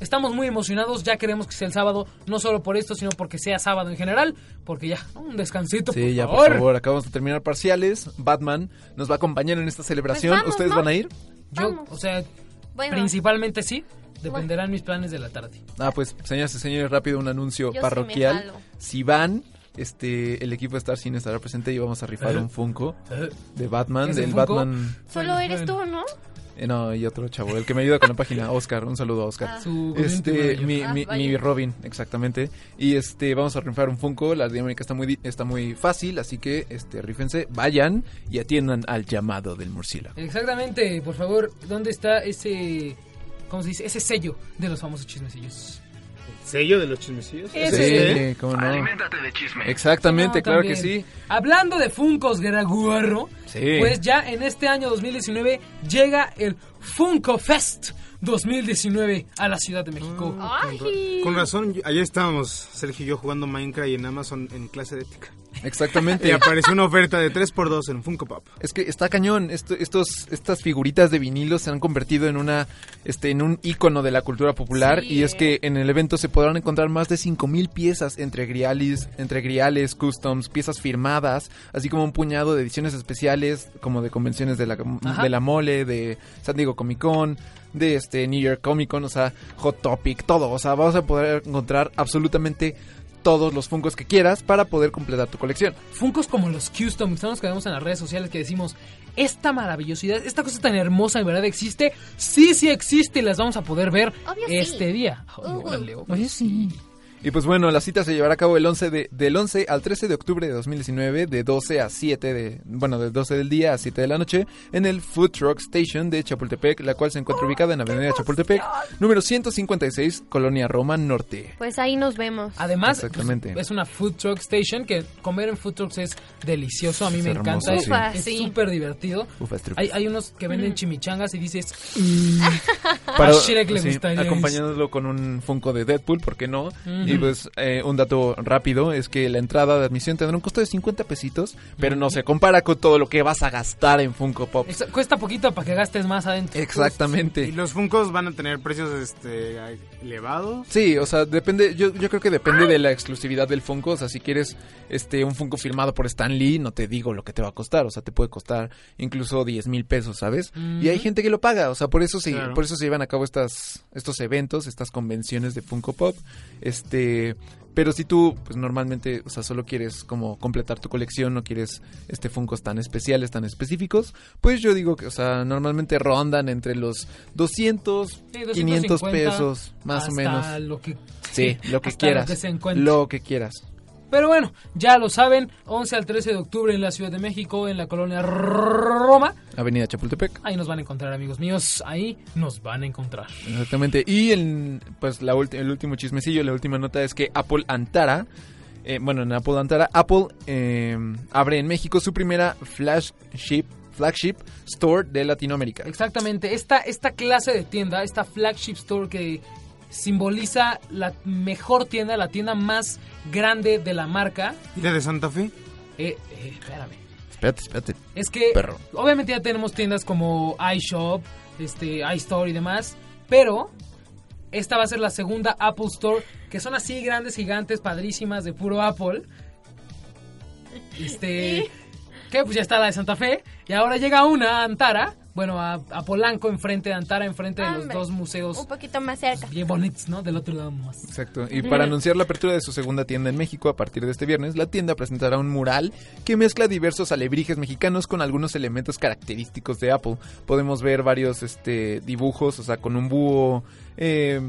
estamos muy emocionados, ya queremos que sea el sábado, no solo por esto, sino porque sea sábado en general, porque ya, un descansito, Sí, por ya, favor. por favor, acabamos de terminar parciales. Batman nos va a acompañar en esta celebración. Pues vamos, ¿Ustedes ¿no? van a ir? Yo, Vamos. o sea, Bueno, principalmente sí, dependerán mis planes de la tarde. Ah, pues, señoras y señores, rápido un anuncio Yo parroquial. si van, este, el equipo de Star Cine estará presente y vamos a rifar un Funko de Batman, ¿Es del Funko? Batman. solo eres tú, ¿no? Eh, no, y otro chavo, el que me ayuda con la página, Oscar. Un saludo a Oscar. Ah. Su Este, mi, Ah, mi, Robin, exactamente. Y este, vamos a rifar un Funko. La dinámica está muy, está muy fácil, así que, este, rífense, vayan y atiendan al llamado del murciélago. Exactamente, por favor, ¿dónde está ese, cómo se dice, ese sello de los famosos chismecillos? ¿Sello de los chismecillos? Sí, ¿Eh? cómo no. Aliméntate de chisme. Exactamente, No, claro que sí. Hablando de Funkos Guerraguarro, Sí. pues ya en este año 2019 llega el Funko Fest 2019 a la Ciudad de México. Ay. Con razón, yo- ayer estábamos Sergio y yo jugando Minecraft y en Amazon en clase de ética. Exactamente. Y apareció una oferta de 3x2 en Funko Pop. Es que está cañón. Esto- estos, estas figuritas de vinilo se han convertido en una, este, en un icono de la cultura popular. Sí. Y es que en el evento se podrán encontrar más de 5000 piezas entre griales, entre griales, customs, piezas firmadas, así como un puñado de ediciones especiales, como de convenciones de la, Ajá. de la mole, de San Diego Comic Con, de este New York Comic Con, o sea, Hot Topic, todo. O sea, vas a poder encontrar absolutamente todos los Funkos que quieras para poder completar tu colección. Funkos como los Custom, que son los que vemos en las redes sociales que decimos, esta maravillosidad, esta cosa tan hermosa en verdad existe, sí, sí existe y las vamos a poder ver Obvio sí. este día. Obvio sí. Y pues bueno, la cita se llevará a cabo el 11 de, del 11 al 13 de octubre de 2019, de 12 a 7 de, bueno, de 12 del día a 7 de la noche, en el Food Truck Station de Chapultepec, la cual se encuentra ubicada en Avenida Chapultepec, número 156, Colonia Roma Norte. Pues ahí nos vemos. Además, Exactamente. pues, es una food truck station que comer en food trucks es delicioso. A mí Es me hermoso, encanta. sí. Ufa, Es sí. súper divertido. Ufa, es Hay, hay unos que venden chimichangas y dices, <laughs> Para- a Shrek le sí, gustaría eso". acompañándolo con un Funko de Deadpool, ¿por qué no? Y pues eh, un dato rápido es que la entrada de admisión tendrá un costo de 50 pesitos, pero no se compara con todo lo que vas a gastar en Funko Pop. Cuesta poquito para que gastes más adentro. Exactamente. Y los Funkos van a tener precios este elevados. Sí, o sea, depende, yo, yo creo que depende de la exclusividad del Funko, o sea, si quieres este un Funko firmado por Stan Lee, no te digo lo que te va a costar, o sea, te puede costar incluso 10 mil pesos, ¿sabes? Y hay gente que lo paga, o sea, por eso se, Claro. por eso se llevan a cabo estas, estos eventos, estas convenciones de Funko Pop, este... Pero si tú, pues normalmente, o sea, solo quieres como completar tu colección, no quieres este Funkos tan especiales, tan específicos, pues yo digo que, o sea, normalmente rondan entre los 200, Sí, 500 250 pesos, más o menos. lo que- Sí, lo que hasta quieras. Lo que se encuentre. Lo que quieras. Pero bueno, ya lo saben, 11 al 13 de octubre en la Ciudad de México, en la colonia Roma. Avenida Chapultepec. Ahí nos van a encontrar, amigos míos. Ahí nos van a encontrar. Exactamente. Y el, pues la el último chismecillo, la última nota es que Apple Antara, eh, bueno, en Apple Antara, Apple eh, abre en México su primera flagship, flagship store de Latinoamérica. Exactamente, esta, esta clase de tienda, esta flagship store que simboliza la mejor tienda, la tienda más grande de la marca. ¿Y la de Santa Fe? Eh, eh, espérame. Espérate, espérate. Es que Perro. obviamente ya tenemos tiendas como iShop, este, iStore y demás, pero esta va a ser la segunda Apple Store, que son así grandes, gigantes, padrísimas, de puro Apple. Este, <laughs> que pues ya está la de Santa Fe, y ahora llega una Antara, bueno, a, a Polanco, enfrente de Antara, enfrente de los dos museos Un poquito más cerca. bien bonitos, ¿no? Del otro lado más. Exacto. Y para anunciar la apertura de su segunda tienda en México a partir de este viernes, la tienda presentará un mural que mezcla diversos alebrijes mexicanos con algunos elementos característicos de Apple. Podemos ver varios este dibujos, o sea, con un búho, eh,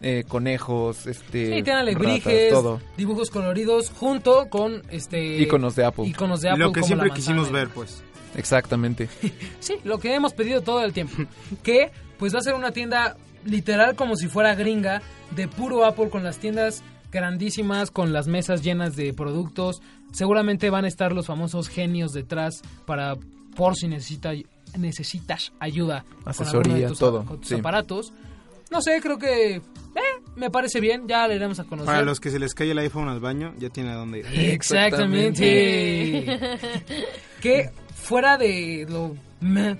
eh, conejos, este Sí, tienen ratas, alebrijes, todo. dibujos coloridos, junto con este... Iconos de Apple. Iconos de Apple Lo que como siempre quisimos ver, pues. Exactamente. <laughs> Sí, lo que hemos pedido todo el tiempo. que pues va a ser una tienda literal como si fuera gringa, de puro Apple, con las tiendas grandísimas, con las mesas llenas de productos. Seguramente van a estar los famosos genios detrás para por si necesita, necesitas ayuda. Asesoría, alguno de tus, todo, con tus sí. aparatos. No sé, creo que eh, me parece bien, ya le iremos a conocer. Para los que se les cae el iPhone al baño, ya tiene a dónde ir. Exactamente. que fuera de lo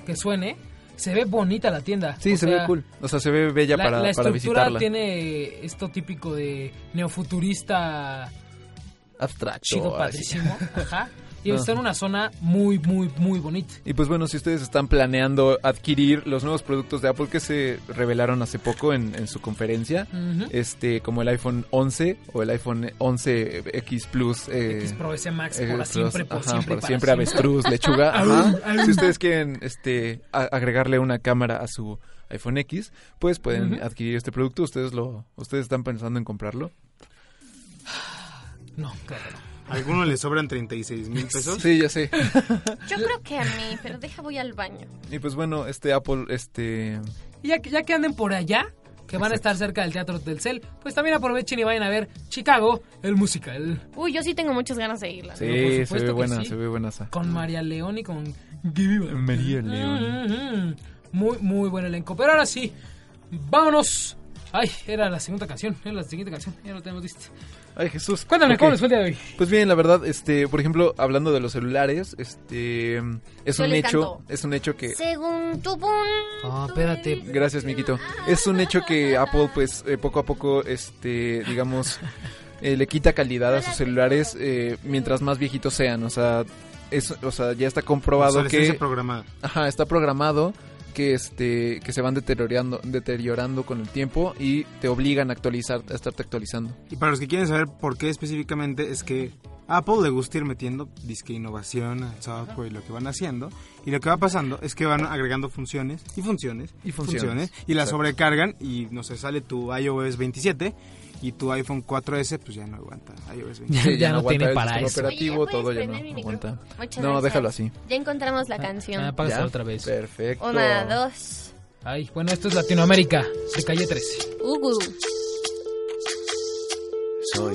que suene, se ve bonita la tienda. Sí, O se sea, ve cool. O sea, se ve bella la, para, la para estructura visitarla. tiene esto típico de neofuturista Abstracto. chido, así. padrísimo. <laughs> Ajá. Y No. está en una zona muy, muy, muy bonita. Y pues bueno, si ustedes están planeando adquirir los nuevos productos de Apple que se revelaron hace poco en, en su conferencia, este como el iPhone 11 o el iPhone 11 X Plus, eh, X Pro S Max, eh, por Plus, siempre, por ajá, siempre, para siempre, avestruz, lechuga, <laughs> ajá. Si ustedes quieren este agregarle una cámara a su iPhone X, pues pueden adquirir este producto. Ustedes lo, ustedes están pensando en comprarlo. No, claro. no. ¿A alguno le sobran 36 mil pesos? Sí, ya sé. <laughs> Yo creo que a mí, pero deja voy al baño. Y pues bueno, este Apple, este Y ya, que- ya que anden por allá, que van a estar cerca del Teatro del Cel, pues también aprovechen y vayan a ver Chicago, el musical. Uy, yo sí tengo muchas ganas de irla. Sí, por se supuesto ve buena, sí. se ve buena esa. Con María León y con. María León. Muy, muy buen elenco. Pero ahora sí, vámonos. Ay, era la segunda canción, era la siguiente canción, ya lo tenemos listo. Ay, Jesús. Cuéntame, Ok. ¿cómo les fue el día de hoy? Pues bien, la verdad, este, por ejemplo, hablando de los celulares, este, es Yo un hecho, canto. es un hecho que Según tu. Ah, espérate. Gracias, Miquito. Es un hecho que Apple, pues, eh, poco a poco, este, digamos, eh, le quita calidad a sus celulares eh, mientras más viejitos sean. O sea, es, o sea, ya está comprobado que, programada. ajá, está programado que, este, que se van deteriorando, deteriorando con el tiempo y te obligan a actualizar, a estarte actualizando. Y para los que quieren saber por qué específicamente, es que a Apple le gusta ir metiendo disque innovación al software y lo que van haciendo. Y lo que va pasando es que van agregando funciones y funciones Y funciones. y las sobrecargan y no sé, sale tu iOS 27 y tu iPhone 4S pues ya no aguanta iOS 27. <laughs> Ya, ya no aguanta tiene para eso. operativo, Oye, ¿ya todo ya no aguanta. Muchas No, gracias. déjalo así. Ya encontramos la canción. Ah, ¿Ya? otra vez. Perfecto. Una, dos. Ay, bueno, esto es Latinoamérica, de calle 13. Ugu. Soy,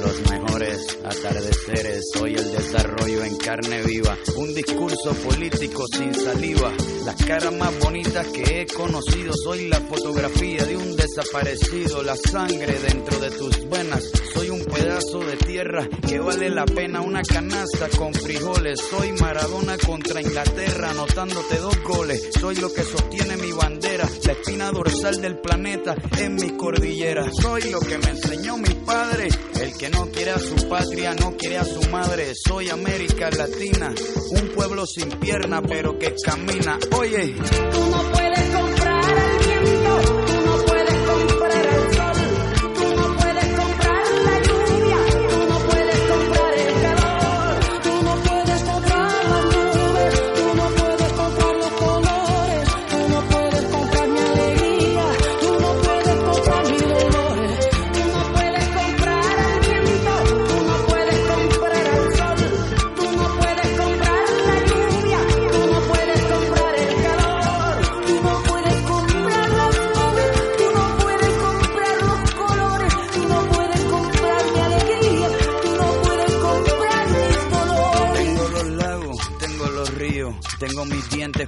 los mejores atardeceres. Soy el desarrollo en carne viva, un discurso político sin saliva. Las caras más bonitas que he conocido, soy la fotografía de un desaparecido, la sangre dentro de tus venas. Soy un pedazo de tierra que vale la pena una canasta con frijoles. Soy Maradona contra Inglaterra, anotándote dos goles. Soy lo que sostiene mi bandera, la espina dorsal del planeta en mi cordillera. Soy lo que me enseñó mi padre, el que no quiere a su patria, no quiere a su madre. Soy América Latina, un pueblo sin pierna pero que camina. Oye, Tú no puedes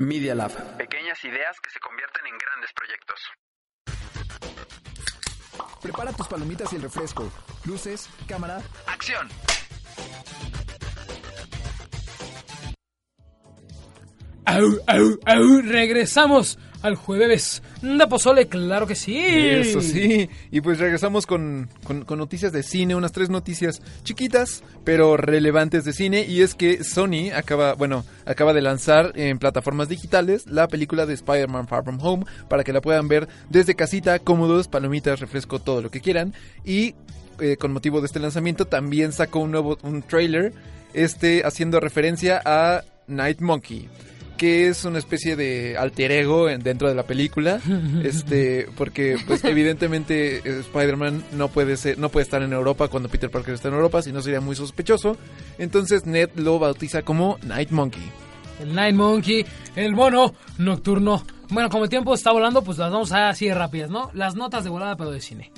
Media Lab. Pequeñas ideas que se convierten en grandes proyectos. Prepara tus palomitas y el refresco. Luces, cámara. ¡Acción! Au, au, au, regresamos al jueves de Pozole, claro que sí. Eso sí. Y pues regresamos con, con- noticias de cine, unas tres noticias chiquitas, pero relevantes de cine. Y es que Sony acaba, bueno, acaba de lanzar en plataformas digitales la película de Spider-Man Far From Home para que la puedan ver desde casita, cómodos, palomitas, refresco, todo lo que quieran. Y eh, con motivo de este lanzamiento también sacó un nuevo un trailer, este haciendo referencia a Night Monkey que es una especie de alter ego en- dentro de la película, <laughs> este, porque pues evidentemente eh, Spider-Man no puede ser, no puede estar en Europa cuando Peter Parker está en Europa, si no sería muy sospechoso. Entonces Ned lo bautiza como Night Monkey. El Night Monkey, el mono nocturno. Bueno, como el tiempo está volando, pues las vamos a así de rápidas, ¿no? Las notas de volada, pero de cine.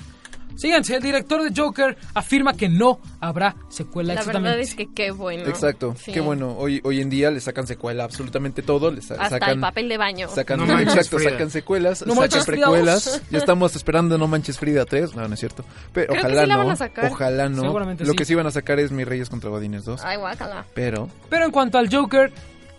Síganse, el director de Joker afirma que no habrá secuela La exactamente. verdad es que qué bueno. Exacto, Sí. qué bueno. Hoy hoy en día le sacan secuela absolutamente todo, le sa- Hasta sacan el papel de baño. Sacan, No exacto, Frida. sacan secuelas, No sacan precuelas. Ya estamos esperando No Manches Frida 3. No, no es cierto. Pero Creo que ojalá la no. van a sacar. Ojalá no. Seguramente Lo sí. que sí van a sacar es Mis Reyes contra Godines 2. Ay, guácala. Pero Pero en cuanto al Joker,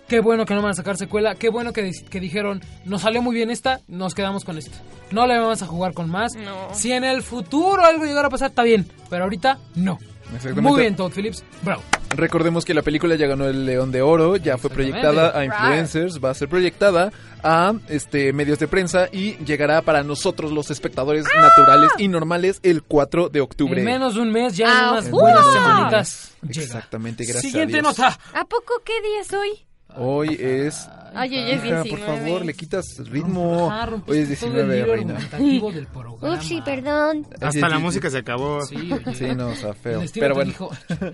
qué bueno que no van a sacar secuela, qué bueno que, que dijeron, nos salió muy bien esta, nos quedamos con esta. No le vamos a jugar con más. No. Si en el futuro algo llegara a pasar, está bien, pero ahorita no. Exactamente. Muy bien, Todd Phillips. Bravo. recordemos que la película ya ganó el León de Oro, ya fue proyectada a influencers, va a ser proyectada a este medios de prensa y llegará para nosotros los espectadores naturales y normales el 4 de octubre. En menos de un mes, ya en Ah, unas buenas semanitas llega. Exactamente, gracias Siguiente a Dios. nota. ¿A poco qué día es hoy? Hoy es Ay, hoy es Hija, 19. por favor, le quitas ritmo. Rompiste Hoy es todo el 19, reina. <laughs> del programa. Upsi, perdón. Hasta la música se acabó. Sí, <laughs> oye. Sí, no, o sea, feo. Pero bueno. dijo, <laughs>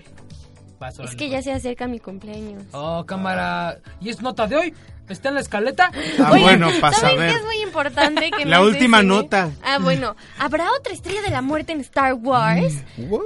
Es que ya se acerca mi cumpleaños. Oh, cámara. ¿Y es nota de hoy? ¿Está en la escaleta? Ah, Oye, bueno, para ¿saben saber. qué es muy importante? Que La última nota. Ah, bueno. ¿Habrá otra estrella de la muerte en Star Wars? What?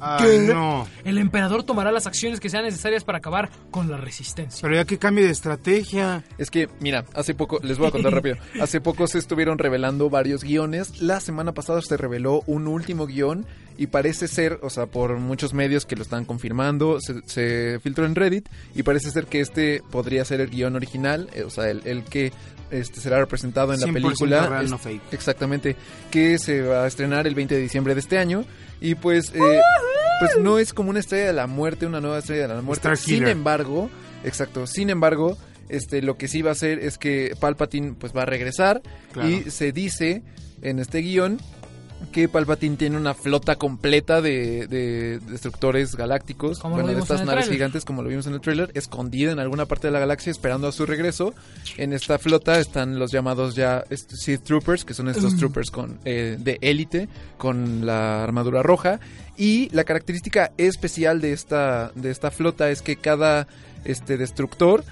Ay, no. El emperador tomará las acciones que sean necesarias para acabar con la resistencia. Pero ya que cambie de estrategia. Es que, mira, hace poco, les voy a contar rápido. <laughs> Hace poco se estuvieron revelando varios guiones. La semana pasada se reveló un último guion y parece ser, o sea, por muchos medios que lo están confirmando, se, se filtró en Reddit y parece ser que este podría ser el guion original, eh, o sea, el, el que este será representado en la 100% película. real, no fake. Exactamente, que se va a estrenar el 20 de diciembre de este año y pues eh, pues no es como una estrella de la muerte, una nueva estrella de la muerte. Sin embargo, exacto, sin embargo, este lo que sí va a hacer es que Palpatine pues va a regresar Claro. y se dice en este guion que Palpatine tiene una flota completa de, de destructores galácticos, bueno, de estas naves gigantes como lo vimos en el trailer, escondida en alguna parte de la galaxia esperando a su regreso. En esta flota están los llamados ya Sith Troopers, que son estos Mm. troopers con eh, de élite con la armadura roja y la característica especial de esta de esta flota es que cada este destructor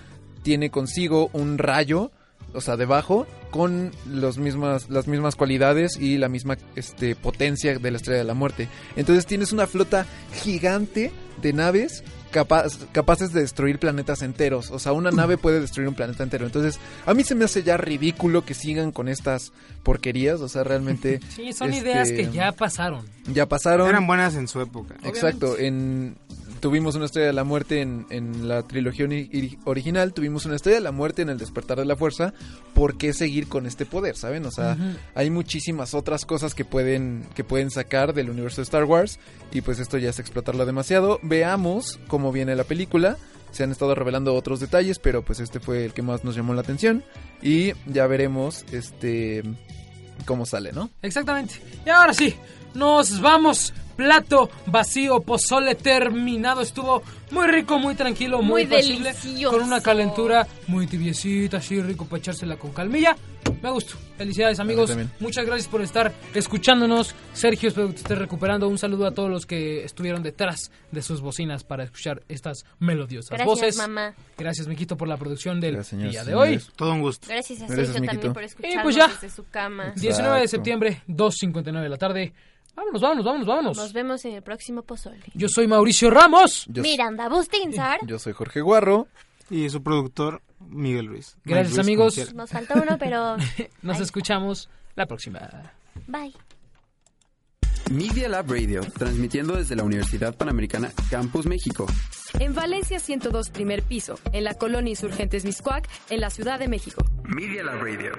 tiene consigo un rayo, o sea, debajo con los mismas las mismas cualidades y la misma este potencia de la Estrella de la Muerte. Entonces tienes una flota gigante de naves capaz, capaces de destruir planetas enteros. O sea, una nave <laughs> puede destruir un planeta entero. Entonces, a mí se me hace ya ridículo que sigan con estas porquerías. O sea, realmente... <laughs> Sí, son este, ideas que ya pasaron. Ya pasaron. Eran buenas en su época. Exacto, en tuvimos una estrella de la muerte en, en la trilogía original, tuvimos una estrella de la muerte en el despertar de la fuerza, ¿por qué seguir con este poder, saben? O sea, Ujú. hay muchísimas otras cosas que pueden que pueden sacar del universo de Star Wars y pues esto ya es explotarlo demasiado. Veamos cómo viene la película. Se han estado revelando otros detalles, pero pues este fue el que más nos llamó la atención y ya veremos este cómo sale, ¿no? Exactamente. Y ahora sí, nos vamos. Plato vacío, pozole terminado. Estuvo muy rico, muy tranquilo, muy, Muy pasible, delicioso. Con una calentura muy tibiecita, así rico para echársela con calmilla. Me gustó. Felicidades, amigos. Muchas gracias por estar escuchándonos. Sergio, espero que te estés recuperando. Un saludo a todos los que estuvieron detrás de sus bocinas para escuchar estas melodiosas Gracias, voces. mamá. Gracias, Miquito, por la producción del Gracias, señores, día de señores. hoy. Todo un gusto. Gracias a Sergio también por Y escucharnos pues ya. desde su cama. 19 de septiembre, 2.59 de la tarde. Vámonos, vámonos, vámonos, vámonos. Nos vemos en el próximo pozole. Yo soy Mauricio Ramos. Yo, Miranda Bustinzar. <laughs> yo soy Jorge Guarro. Y su productor, Miguel Luis. Gracias, Luis, amigos. Nos falta uno, pero <laughs> Nos escuchamos la próxima. bye. Media Lab Radio, transmitiendo desde la Universidad Panamericana Campus México. En Valencia 102 primer piso, en la colonia Insurgentes Miscuac, en la Ciudad de México. Media Lab Radio.